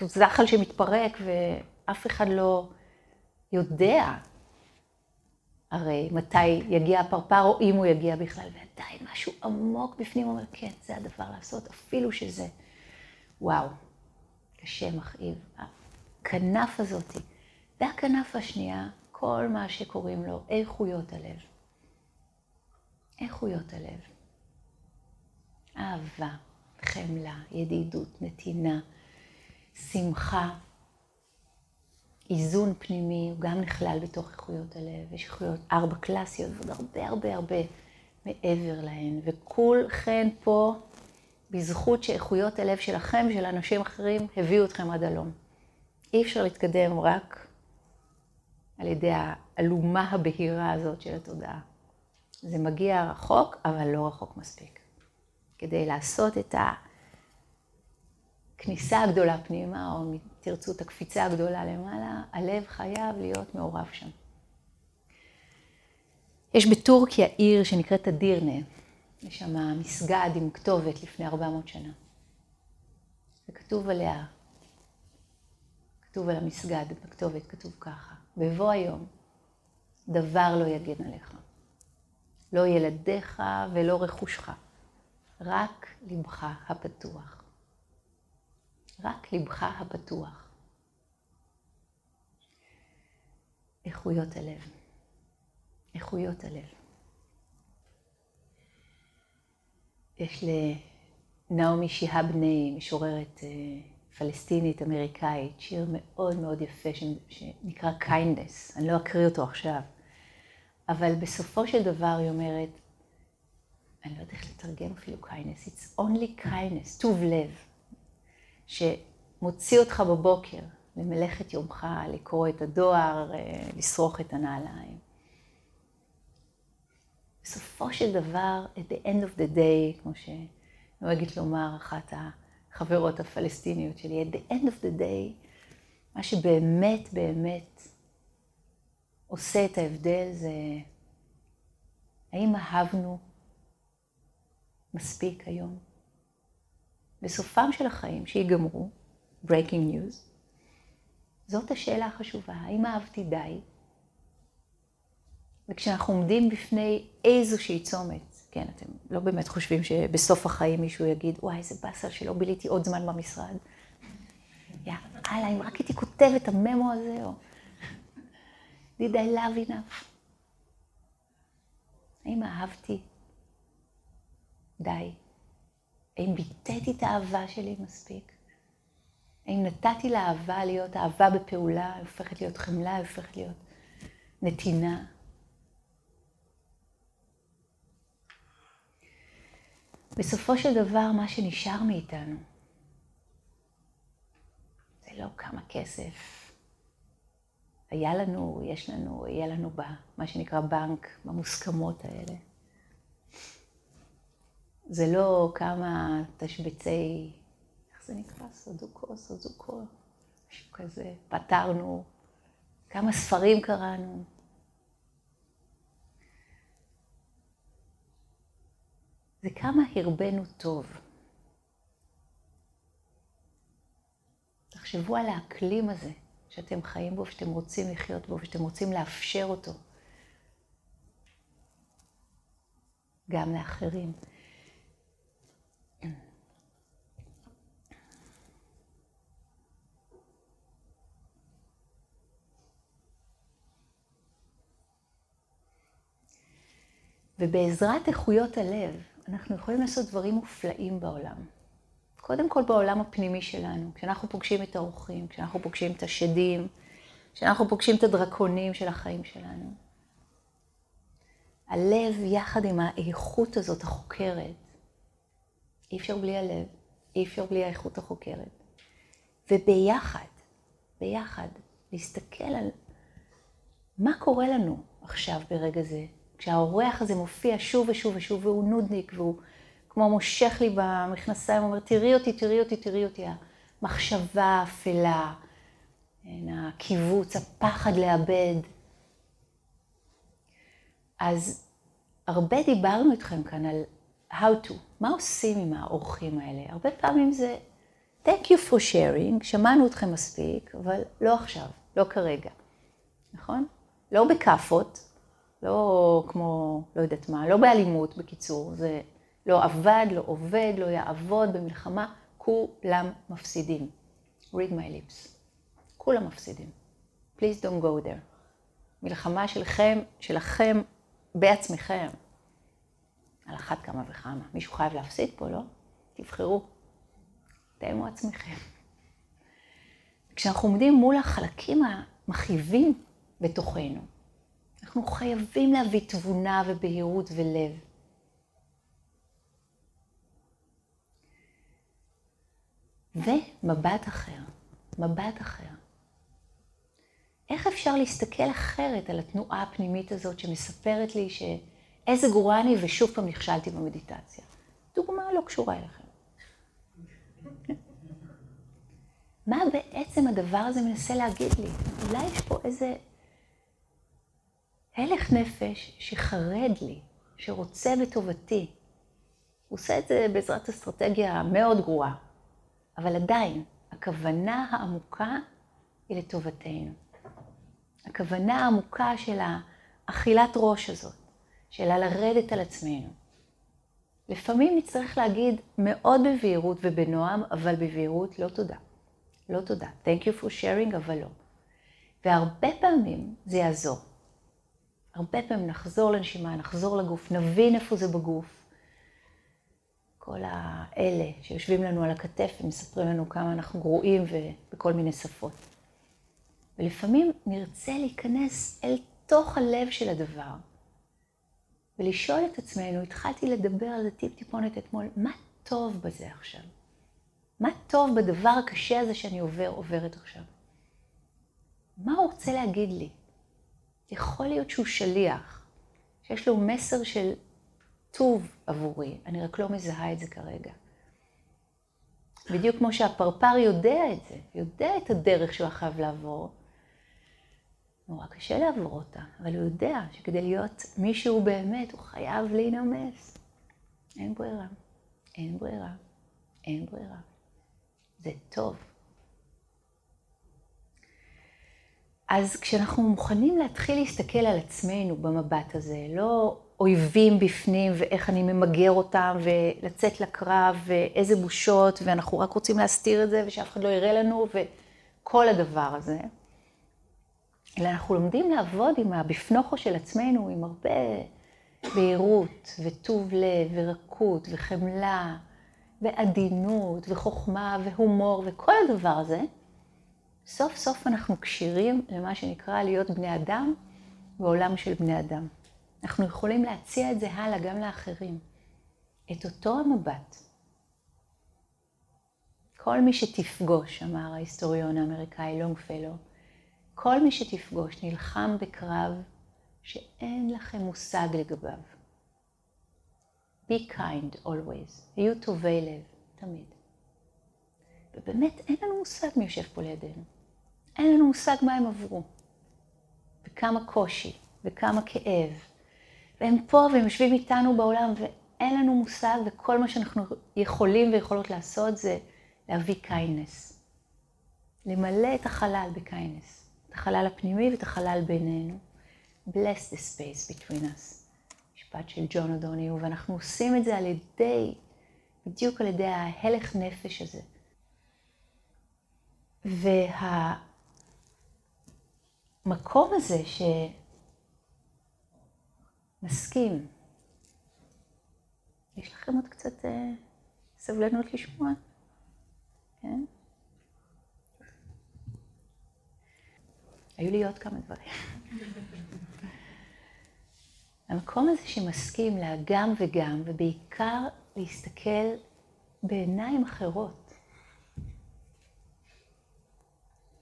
הזחל שמתפרק, ואף אחד לא יודע הרי מתי יגיע הפרפר, או אם הוא יגיע בכלל, ועדיין משהו עמוק בפנים אומר, כן, זה הדבר לעשות, אפילו שזה, וואו, קשה, מכאיב. הכנף הזאתי. והכנף השנייה, כל מה שקוראים לו איכויות הלב. איכויות הלב. אהבה, חמלה, ידידות, נתינה, שמחה, איזון פנימי, הוא גם נכלל בתוך איכויות הלב. יש איכויות ארבע קלאסיות ועוד הרבה הרבה הרבה מעבר להן. וכולכן פה בזכות שאיכויות הלב שלכם ושל אנשים אחרים הביאו אתכם עד הלום. אי אפשר להתקדם רק על ידי האלומה הבהירה הזאת של התודעה. זה מגיע רחוק, אבל לא רחוק מספיק. כדי לעשות את הכניסה הגדולה פנימה, או אם תרצו את הקפיצה הגדולה למעלה, הלב חייב להיות מעורב שם. יש בטורקיה עיר שנקראת אדירנה. יש שם מסגד עם כתובת לפני 400 שנה. וכתוב עליה, כתוב על המסגד, בכתובת כתוב ככה, בבוא היום דבר לא יגן עליך. לא ילדיך ולא רכושך, רק לבך הפתוח. רק לבך הפתוח. איכויות הלב. איכויות הלב. יש לנעמי שיהבני, משוררת אה, פלסטינית אמריקאית, שיר מאוד מאוד יפה שנקרא kindness, אני לא אקריא אותו עכשיו, אבל בסופו של דבר היא אומרת, אני לא יודעת איך לתרגם אפילו kindness, it's only kindness, טוב לב, שמוציא אותך בבוקר למלאכת יומך, לקרוא את הדואר, אה, לשרוך את הנעליים. בסופו של דבר, at the end of the day, כמו שנוהגת לומר אחת החברות הפלסטיניות שלי, at the end of the day, מה שבאמת באמת עושה את ההבדל זה האם אהבנו מספיק היום? בסופם של החיים שיגמרו, breaking news, זאת השאלה החשובה, האם אהבתי די? וכשאנחנו עומדים בפני איזושהי צומת, כן, אתם לא באמת חושבים שבסוף החיים מישהו יגיד, וואי, איזה באסה שלא ביליתי עוד זמן במשרד. יאללה, אם רק הייתי כותב את הממו הזה, או... did I love enough? האם אהבתי די? האם ביטאתי את האהבה שלי מספיק? האם נתתי לאהבה להיות אהבה בפעולה, הופכת להיות חמלה, הופכת להיות נתינה? בסופו של דבר, מה שנשאר מאיתנו, זה לא כמה כסף היה לנו, יש לנו, יהיה לנו במה שנקרא בנק, במוסכמות האלה. זה לא כמה תשבצי, איך זה נקרא? סודוקו, סודוקו, משהו כזה. פתרנו, כמה ספרים קראנו. זה כמה הרבנו טוב. תחשבו על האקלים הזה שאתם חיים בו, שאתם רוצים לחיות בו, ושאתם רוצים לאפשר אותו גם לאחרים. ובעזרת איכויות הלב, אנחנו יכולים לעשות דברים מופלאים בעולם. קודם כל בעולם הפנימי שלנו, כשאנחנו פוגשים את האורחים, כשאנחנו פוגשים את השדים, כשאנחנו פוגשים את הדרקונים של החיים שלנו. הלב יחד עם האיכות הזאת החוקרת, אי אפשר בלי הלב, אי אפשר בלי האיכות החוקרת. וביחד, ביחד, להסתכל על מה קורה לנו עכשיו ברגע זה, כשהאורח הזה מופיע שוב ושוב ושוב, והוא נודניק, והוא כמו מושך לי במכנסיים, הוא אומר, תראי אותי, תראי אותי, תראי אותי. המחשבה האפלה, הקיבוץ, הפחד לאבד. אז הרבה דיברנו איתכם כאן על how to, מה עושים עם האורחים האלה. הרבה פעמים זה thank you for sharing, שמענו אתכם מספיק, אבל לא עכשיו, לא כרגע, נכון? לא בכאפות, לא כמו, לא יודעת מה, לא באלימות, בקיצור, זה לא עבד, לא עובד, לא יעבוד במלחמה, כולם מפסידים. read my lips. כולם מפסידים. please don't go there. מלחמה שלכם, שלכם בעצמכם. על אחת כמה וכמה. מישהו חייב להפסיד פה, לא? תבחרו. תאמו עצמכם. כשאנחנו עומדים מול החלקים המכאיבים בתוכנו, אנחנו חייבים להביא תבונה ובהירות ולב. ומבט אחר, מבט אחר. איך אפשר להסתכל אחרת על התנועה הפנימית הזאת שמספרת לי שאיזה גרוע אני ושוב פעם נכשלתי במדיטציה? דוגמה לא קשורה אליכם. מה בעצם הדבר הזה מנסה להגיד לי? אולי יש פה איזה הלך נפש שחרד לי, שרוצה בטובתי. הוא עושה את זה בעזרת אסטרטגיה מאוד גרועה, אבל עדיין, הכוונה העמוקה היא לטובתנו. הכוונה העמוקה של האכילת ראש הזאת, של הלרדת על עצמנו. לפעמים נצטרך להגיד מאוד בבהירות ובנועם, אבל בבהירות לא תודה. לא תודה. Thank you for sharing, אבל לא. והרבה פעמים זה יעזור. הרבה פעמים נחזור לנשימה, נחזור לגוף, נבין איפה זה בגוף. כל האלה שיושבים לנו על הכתף ומספרים לנו כמה אנחנו גרועים ובכל מיני שפות. ולפעמים נרצה להיכנס אל תוך הלב של הדבר ולשאול את עצמנו, התחלתי לדבר על זה טיפ-טיפונת אתמול, מה טוב בזה עכשיו? מה טוב בדבר הקשה הזה שאני עובר, עוברת עכשיו? מה הוא רוצה להגיד לי? יכול להיות שהוא שליח, שיש לו מסר של טוב עבורי, אני רק לא מזהה את זה כרגע. בדיוק כמו שהפרפר יודע את זה, יודע את הדרך שהוא חייב לעבור. נורא קשה לעבור אותה, אבל הוא יודע שכדי להיות מי שהוא באמת, הוא חייב להינמס. אין ברירה, אין ברירה, אין ברירה. זה טוב. אז כשאנחנו מוכנים להתחיל להסתכל על עצמנו במבט הזה, לא אויבים בפנים ואיך אני ממגר אותם ולצאת לקרב ואיזה בושות ואנחנו רק רוצים להסתיר את זה ושאף אחד לא יראה לנו וכל הדבר הזה, אלא אנחנו לומדים לעבוד עם הבפנוכו של עצמנו עם הרבה בהירות וטוב לב ורקות וחמלה ועדינות וחוכמה והומור וכל הדבר הזה. סוף סוף אנחנו כשירים למה שנקרא להיות בני אדם בעולם של בני אדם. אנחנו יכולים להציע את זה הלאה גם לאחרים. את אותו המבט. כל מי שתפגוש, אמר ההיסטוריון האמריקאי לונגפלו, כל מי שתפגוש נלחם בקרב שאין לכם מושג לגביו. Be kind always, היו טובי לב, תמיד. ובאמת אין לנו מושג מי יושב פה לידינו. אין לנו מושג מה הם עברו, וכמה קושי, וכמה כאב. והם פה והם יושבים איתנו בעולם ואין לנו מושג, וכל מה שאנחנו יכולים ויכולות לעשות זה להביא קיינס. למלא את החלל בקיינס. את החלל הפנימי ואת החלל בינינו. bless the space between us. משפט של ג'ון אדוניו, ואנחנו עושים את זה על ידי, בדיוק על ידי ההלך נפש הזה. וה... המקום הזה שמסכים, יש לכם עוד קצת אה, סבלנות לשמוע? כן? היו לי עוד כמה דברים. המקום הזה שמסכים לאגם וגם, ובעיקר להסתכל בעיניים אחרות.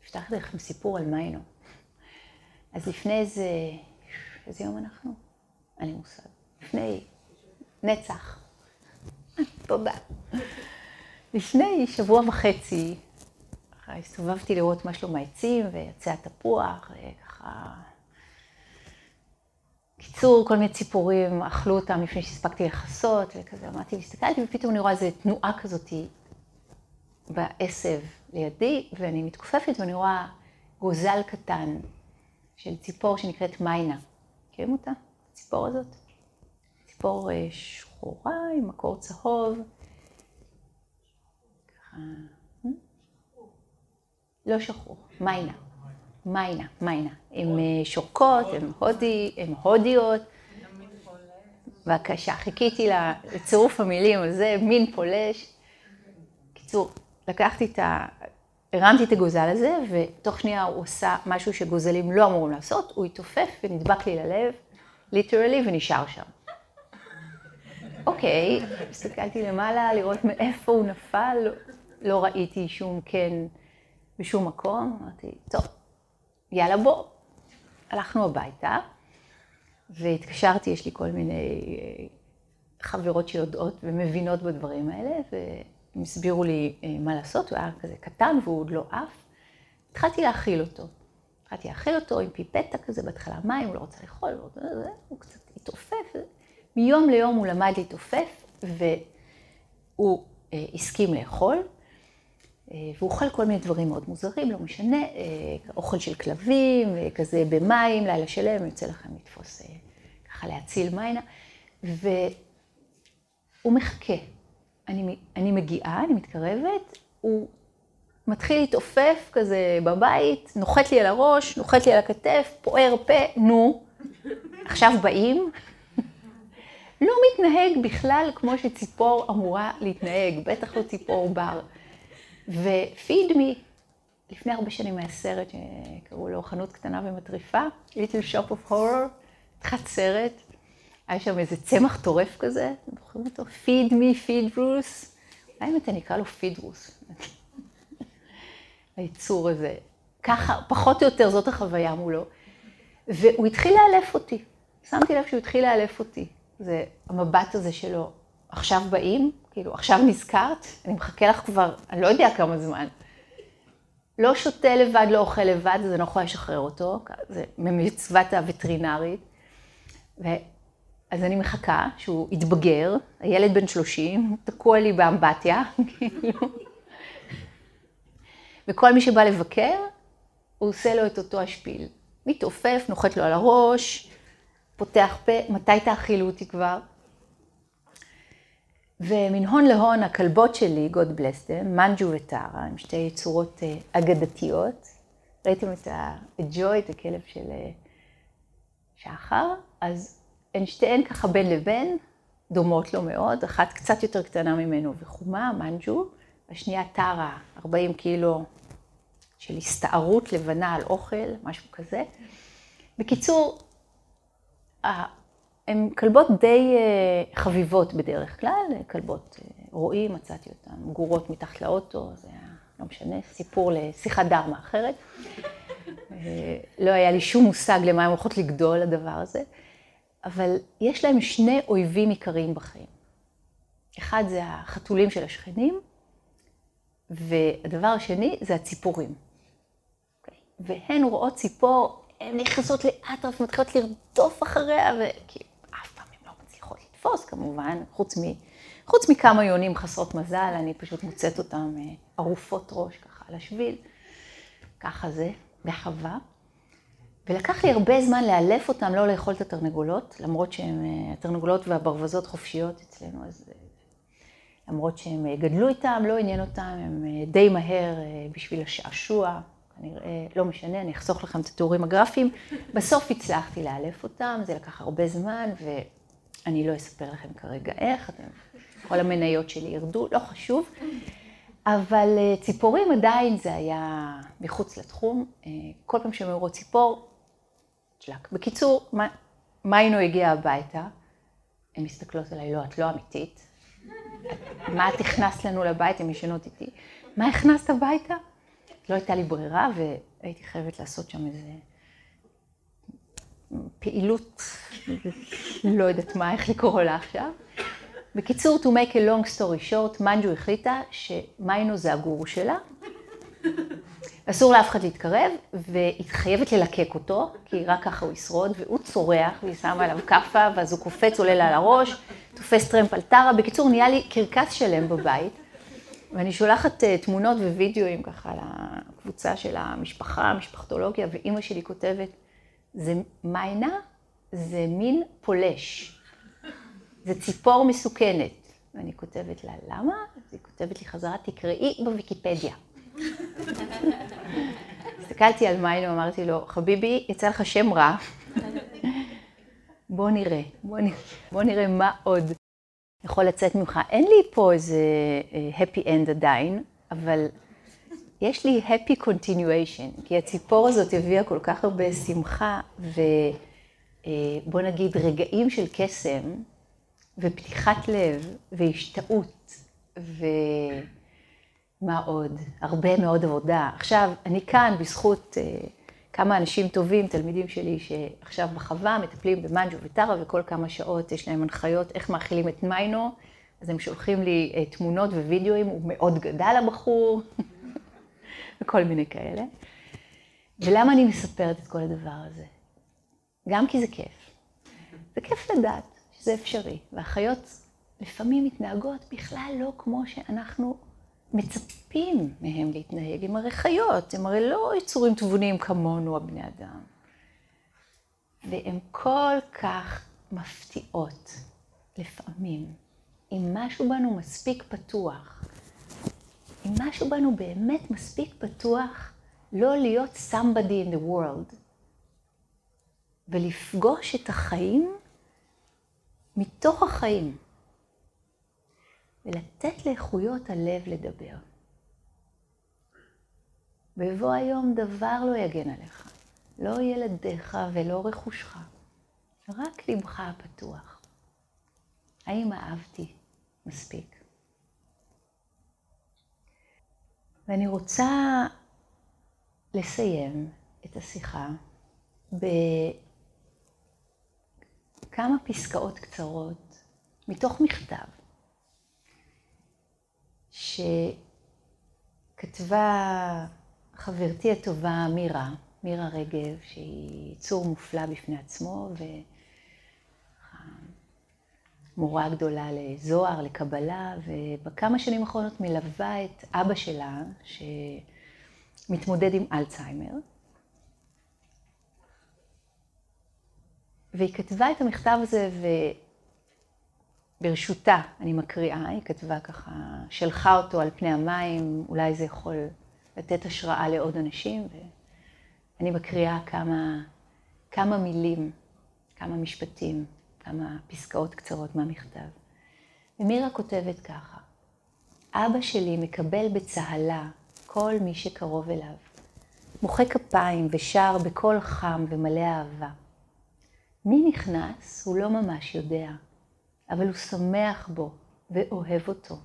אפתח לכם סיפור על מיינו. אז לפני איזה, איזה יום אנחנו? אין לי מושג. לפני נצח. תודה. לפני שבוע וחצי, ככה הסתובבתי לראות מה שלום העצים, ויצא התפוח, וככה... קיצור, כל מיני ציפורים אכלו אותם לפני שהספקתי לכסות, וכזה אמרתי, הסתכלתי, ופתאום אני רואה איזו תנועה כזאתי בעשב לידי, ואני מתכופפת ואני רואה גוזל קטן של ציפור שנקראת מיינה. מכירים אותה? הציפור הזאת? ציפור אה, שחורה עם מקור צהוב. אה? לא שחור, מיינה. מיינה, מיינה. הן אה, שורקות, הן הודיות. בבקשה, חיכיתי לצירוף המילים הזה, מין פולש. קיצור, לקחתי את ה... הרמתי את הגוזל הזה, ותוך שנייה הוא עושה משהו שגוזלים לא אמורים לעשות, הוא התעופף ונדבק לי ללב, ליטרלי, ונשאר שם. אוקיי, הסתכלתי למעלה לראות מאיפה הוא נפל, לא, לא ראיתי שום כן בשום מקום, אמרתי, טוב, יאללה בוא. הלכנו הביתה, והתקשרתי, יש לי כל מיני אה, חברות שיודעות ומבינות בדברים האלה, והם הסבירו לי אה, מה לעשות, הוא היה כזה קטן והוא עוד לא עף. התחלתי להאכיל אותו. התחלתי להאכיל אותו עם פיפטה כזה, בהתחלה מים, הוא לא רוצה לאכול, הוא קצת התעופף. מיום ליום הוא למד להתעופף, והוא אה, הסכים לאכול. אה, והוא אוכל כל מיני דברים מאוד מוזרים, לא משנה, אוכל של כלבים, כזה במים, לילה שלם, יוצא לכם לתפוס, ככה להציל מיינה, והוא מחכה. אני, אני מגיעה, אני מתקרבת, הוא מתחיל להתעופף כזה בבית, נוחת לי על הראש, נוחת לי על הכתף, פוער פה, נו, עכשיו באים. לא מתנהג בכלל כמו שציפור אמורה להתנהג, בטח לא ציפור בר. ופיד מי, לפני הרבה שנים היה סרט שקראו לו חנות קטנה ומטריפה, Little Shop of Horror, התחת סרט, היה שם איזה צמח טורף כזה, אתם זוכרים אותו? פיד מי, פיד רוס, אולי אם אתה נקרא לו פיד רוס. היצור הזה. ככה, פחות או יותר, זאת החוויה מולו. והוא התחיל לאלף אותי. שמתי לב שהוא התחיל לאלף אותי. זה המבט הזה שלו, עכשיו באים, כאילו, עכשיו נזכרת? אני מחכה לך כבר, אני לא יודע כמה זמן. לא שותה לבד, לא אוכל לבד, אז אני לא יכולה לשחרר אותו, זה ממצוות הווטרינרית. אז אני מחכה שהוא יתבגר, הילד בן 30, תקוע לי באמבטיה, כאילו. וכל מי שבא לבקר, הוא עושה לו את אותו השפיל. מתעופף, נוחת לו על הראש, פותח פה, מתי תאכילו אותי כבר? ומן הון להון הכלבות שלי, God bless them, מנג'ו וטרה, הן שתי יצורות אה, אגדתיות. ראיתם את הג'וי, את הכלב של אה, שחר? אז הן שתיהן ככה בין לבין, דומות לו מאוד, אחת קצת יותר קטנה ממנו וחומה, מנג'ו, השנייה טרה, 40 קילו של הסתערות לבנה על אוכל, משהו כזה. בקיצור, הן כלבות די אה, חביבות בדרך כלל, כלבות אה, רועים, מצאתי אותן, גורות מתחת לאוטו, זה היה, לא משנה, סיפור לשיחת דרמה אחרת. אה, לא היה לי שום מושג למה הן הולכות לגדול, הדבר הזה, אבל יש להם שני אויבים עיקריים בחיים. אחד זה החתולים של השכנים, והדבר השני זה הציפורים. Okay. והן רואות ציפור, הן נכנסות לאט לאט ומתחילות לרדוף אחריה, וכאילו, לתפוס כמובן, חוץ, מ, חוץ מכמה יונים חסרות מזל, אני פשוט מוצאת אותם אה, ערופות ראש ככה על השביל, ככה זה, בחווה. ולקח לי הרבה זמן לאלף אותם, לא לאכול את התרנגולות, למרות שהן, אה, התרנגולות והברווזות חופשיות אצלנו, אז אה, למרות שהם גדלו איתם, לא עניין אותם, הם די מהר בשביל השעשוע, כנראה, לא משנה, אני אחסוך לכם את התיאורים הגרפיים. בסוף הצלחתי לאלף אותם, זה לקח הרבה זמן, ו... אני לא אספר לכם כרגע איך, אתם, כל המניות שלי ירדו, לא חשוב. אבל אה, ציפורים עדיין זה היה מחוץ לתחום. אה, כל פעם שהם אמרו ציפור, צ'לק. בקיצור, מיינו הגיע הביתה, הן מסתכלות עליי, לא, את לא אמיתית. מה את הכנסת לנו לבית, הן ישנות איתי. מה הכנסת הביתה? לא הייתה לי ברירה והייתי חייבת לעשות שם איזה פעילות, לא יודעת מה, איך לקרוא לה עכשיו. בקיצור, to make a long story short, מנג'ו החליטה שמיינו זה הגורו שלה. אסור לאף אחד להתקרב, והיא חייבת ללקק אותו, כי רק ככה הוא ישרוד, והוא צורח, והיא שמה עליו כאפה, ואז הוא קופץ, עולה לה על הראש, תופס טרמפ על טרה. בקיצור, נהיה לי קרקס שלם בבית, ואני שולחת אה, תמונות ווידאוים ככה לקבוצה של המשפחה, המשפחתולוגיה, ואימא שלי כותבת, זה מיינה, זה מין פולש. זה ציפור מסוכנת. ואני כותבת לה, למה? אז היא כותבת לי חזרה, תקראי בוויקיפדיה. הסתכלתי על מיינו, אמרתי לו, חביבי, יצא לך שם רע. בוא נראה, בוא נראה, בוא נראה מה עוד יכול לצאת ממך. אין לי פה איזה אה, happy end עדיין, אבל יש לי happy continuation, כי הציפור הזאת הביאה כל כך הרבה שמחה, ובוא אה, נגיד רגעים של קסם, ופתיחת לב, והשתאות, ומה עוד? הרבה מאוד עבודה. עכשיו, אני כאן בזכות uh, כמה אנשים טובים, תלמידים שלי, שעכשיו בחווה מטפלים במנג'ו וטרה, וכל כמה שעות יש להם הנחיות איך מאכילים את מיינו, אז הם שולחים לי uh, תמונות ווידאוים, הוא מאוד גדל הבחור, וכל מיני כאלה. ולמה אני מספרת את כל הדבר הזה? גם כי זה כיף. זה כיף לדעת שזה אפשרי, והחיות לפעמים מתנהגות בכלל לא כמו שאנחנו מצפים מהם להתנהג. הם הרי חיות, הם הרי לא יצורים תבוניים כמונו, הבני אדם. והן כל כך מפתיעות לפעמים. אם משהו בנו מספיק פתוח, אם משהו בנו באמת מספיק פתוח לא להיות somebody in the world, ולפגוש את החיים מתוך החיים. ולתת לאיכויות הלב לדבר. בבוא היום דבר לא יגן עליך, לא ילדיך ולא רכושך, רק לבך הפתוח. האם אהבתי מספיק? ואני רוצה לסיים את השיחה בכמה פסקאות קצרות מתוך מכתב שכתבה חברתי הטובה מירה, מירה רגב, שהיא צור מופלא בפני עצמו, ומורה גדולה לזוהר, לקבלה, ובכמה שנים האחרונות מלווה את אבא שלה, שמתמודד עם אלצהיימר. והיא כתבה את המכתב הזה, ו... ברשותה, אני מקריאה, היא כתבה ככה, שלחה אותו על פני המים, אולי זה יכול לתת השראה לעוד אנשים, ואני מקריאה כמה, כמה מילים, כמה משפטים, כמה פסקאות קצרות מהמכתב. ומירה כותבת ככה, אבא שלי מקבל בצהלה כל מי שקרוב אליו, מוחא כפיים ושר בקול חם ומלא אהבה. מי נכנס הוא לא ממש יודע. אבל הוא שמח בו ואוהב אותו.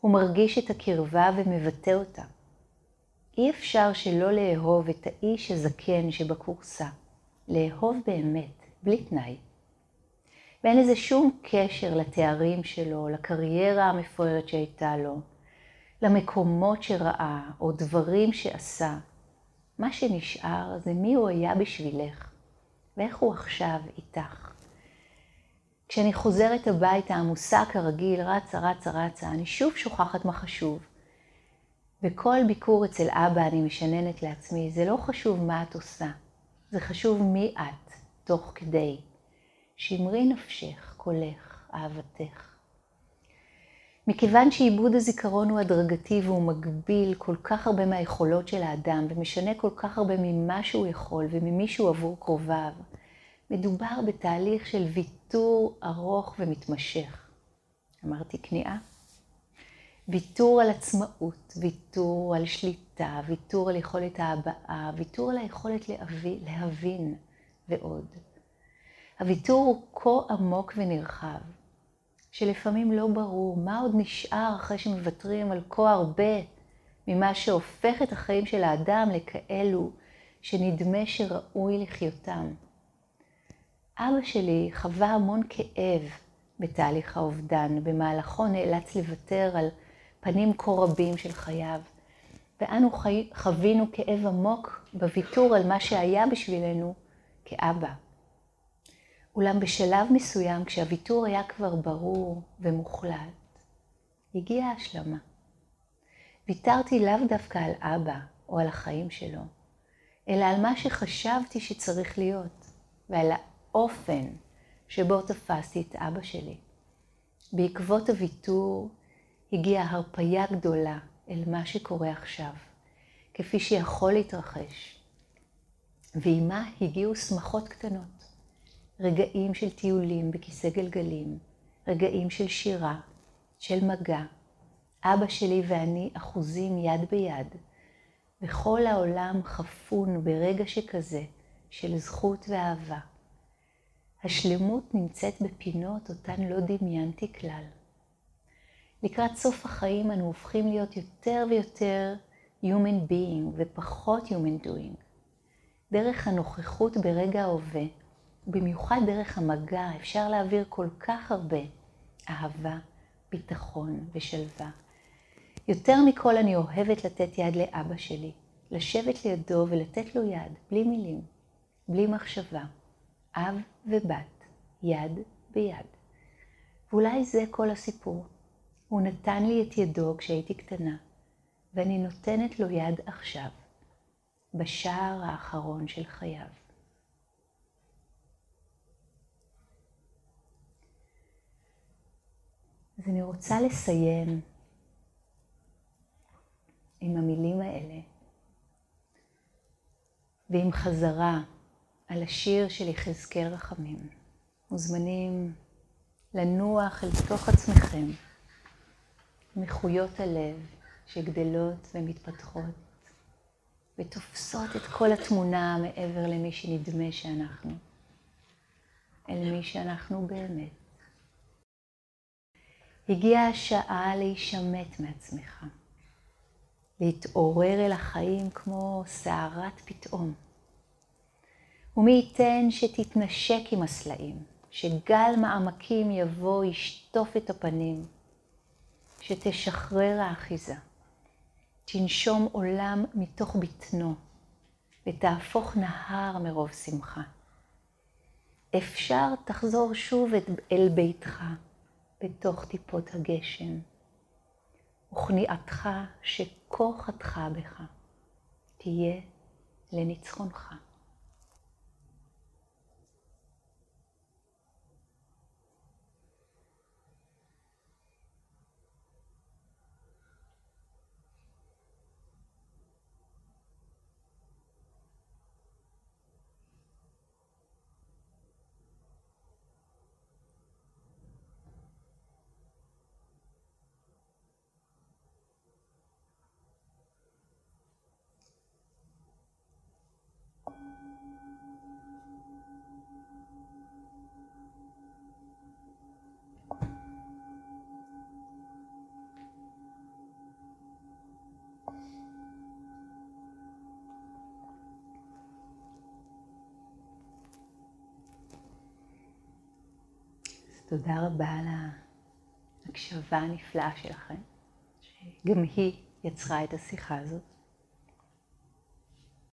הוא מרגיש את הקרבה ומבטא אותה. אי אפשר שלא לאהוב את האיש הזקן שבכורסה. לאהוב באמת, בלי תנאי. ואין לזה שום קשר לתארים שלו, לקריירה המפוארת שהייתה לו, למקומות שראה או דברים שעשה. מה שנשאר זה מי הוא היה בשבילך, ואיך הוא עכשיו איתך. כשאני חוזרת הביתה עמוסה כרגיל, רצה, רצה, רצה, אני שוב שוכחת מה חשוב. בכל ביקור אצל אבא אני משננת לעצמי, זה לא חשוב מה את עושה, זה חשוב מי את, תוך כדי. שמרי נפשך, קולך, אהבתך. מכיוון שעיבוד הזיכרון הוא הדרגתי והוא מגביל כל כך הרבה מהיכולות של האדם ומשנה כל כך הרבה ממה שהוא יכול וממי שהוא עבור קרוביו, מדובר בתהליך של ויתור ארוך ומתמשך. אמרתי כניעה? ויתור על עצמאות, ויתור על שליטה, ויתור על יכולת ההבעה, ויתור על היכולת להבין, להבין ועוד. הוויתור הוא כה עמוק ונרחב, שלפעמים לא ברור מה עוד נשאר אחרי שמוותרים על כה הרבה ממה שהופך את החיים של האדם לכאלו שנדמה שראוי לחיותם. אבא שלי חווה המון כאב בתהליך האובדן, במהלכו נאלץ לוותר על פנים כה רבים של חייו, ואנו חי... חווינו כאב עמוק בוויתור על מה שהיה בשבילנו כאבא. אולם בשלב מסוים, כשהוויתור היה כבר ברור ומוחלט, הגיעה ההשלמה. ויתרתי לאו דווקא על אבא או על החיים שלו, אלא על מה שחשבתי שצריך להיות, ועל האופן שבו תפסתי את אבא שלי. בעקבות הוויתור הגיעה הרפייה גדולה אל מה שקורה עכשיו, כפי שיכול להתרחש. ועימה הגיעו שמחות קטנות, רגעים של טיולים בכיסא גלגלים, רגעים של שירה, של מגע. אבא שלי ואני אחוזים יד ביד, וכל העולם חפון ברגע שכזה של זכות ואהבה. השלמות נמצאת בפינות אותן לא דמיינתי כלל. לקראת סוף החיים אנו הופכים להיות יותר ויותר Human being ופחות Human doing. דרך הנוכחות ברגע ההווה, ובמיוחד דרך המגע, אפשר להעביר כל כך הרבה אהבה, ביטחון ושלווה. יותר מכל אני אוהבת לתת יד לאבא שלי, לשבת לידו ולתת לו יד, בלי מילים, בלי מחשבה. אב ובת, יד ביד. ואולי זה כל הסיפור. הוא נתן לי את ידו כשהייתי קטנה, ואני נותנת לו יד עכשיו, בשער האחרון של חייו. אז אני רוצה לסיים עם המילים האלה, ועם חזרה על השיר של יחזקאל רחמים. מוזמנים לנוח אל תוך עצמכם, מחויות הלב שגדלות ומתפתחות, ותופסות את כל התמונה מעבר למי שנדמה שאנחנו, אל מי שאנחנו באמת. הגיעה השעה להישמט מעצמך, להתעורר אל החיים כמו סערת פתאום. ומי ייתן שתתנשק עם הסלעים, שגל מעמקים יבוא, ישטוף את הפנים, שתשחרר האחיזה, תנשום עולם מתוך בטנו, ותהפוך נהר מרוב שמחה. אפשר תחזור שוב אל ביתך, בתוך טיפות הגשם, וכניעתך שכה חתכה בך, תהיה לניצחונך. תודה רבה על ההקשבה הנפלאה שלכם, שגם היא יצרה את השיחה הזאת.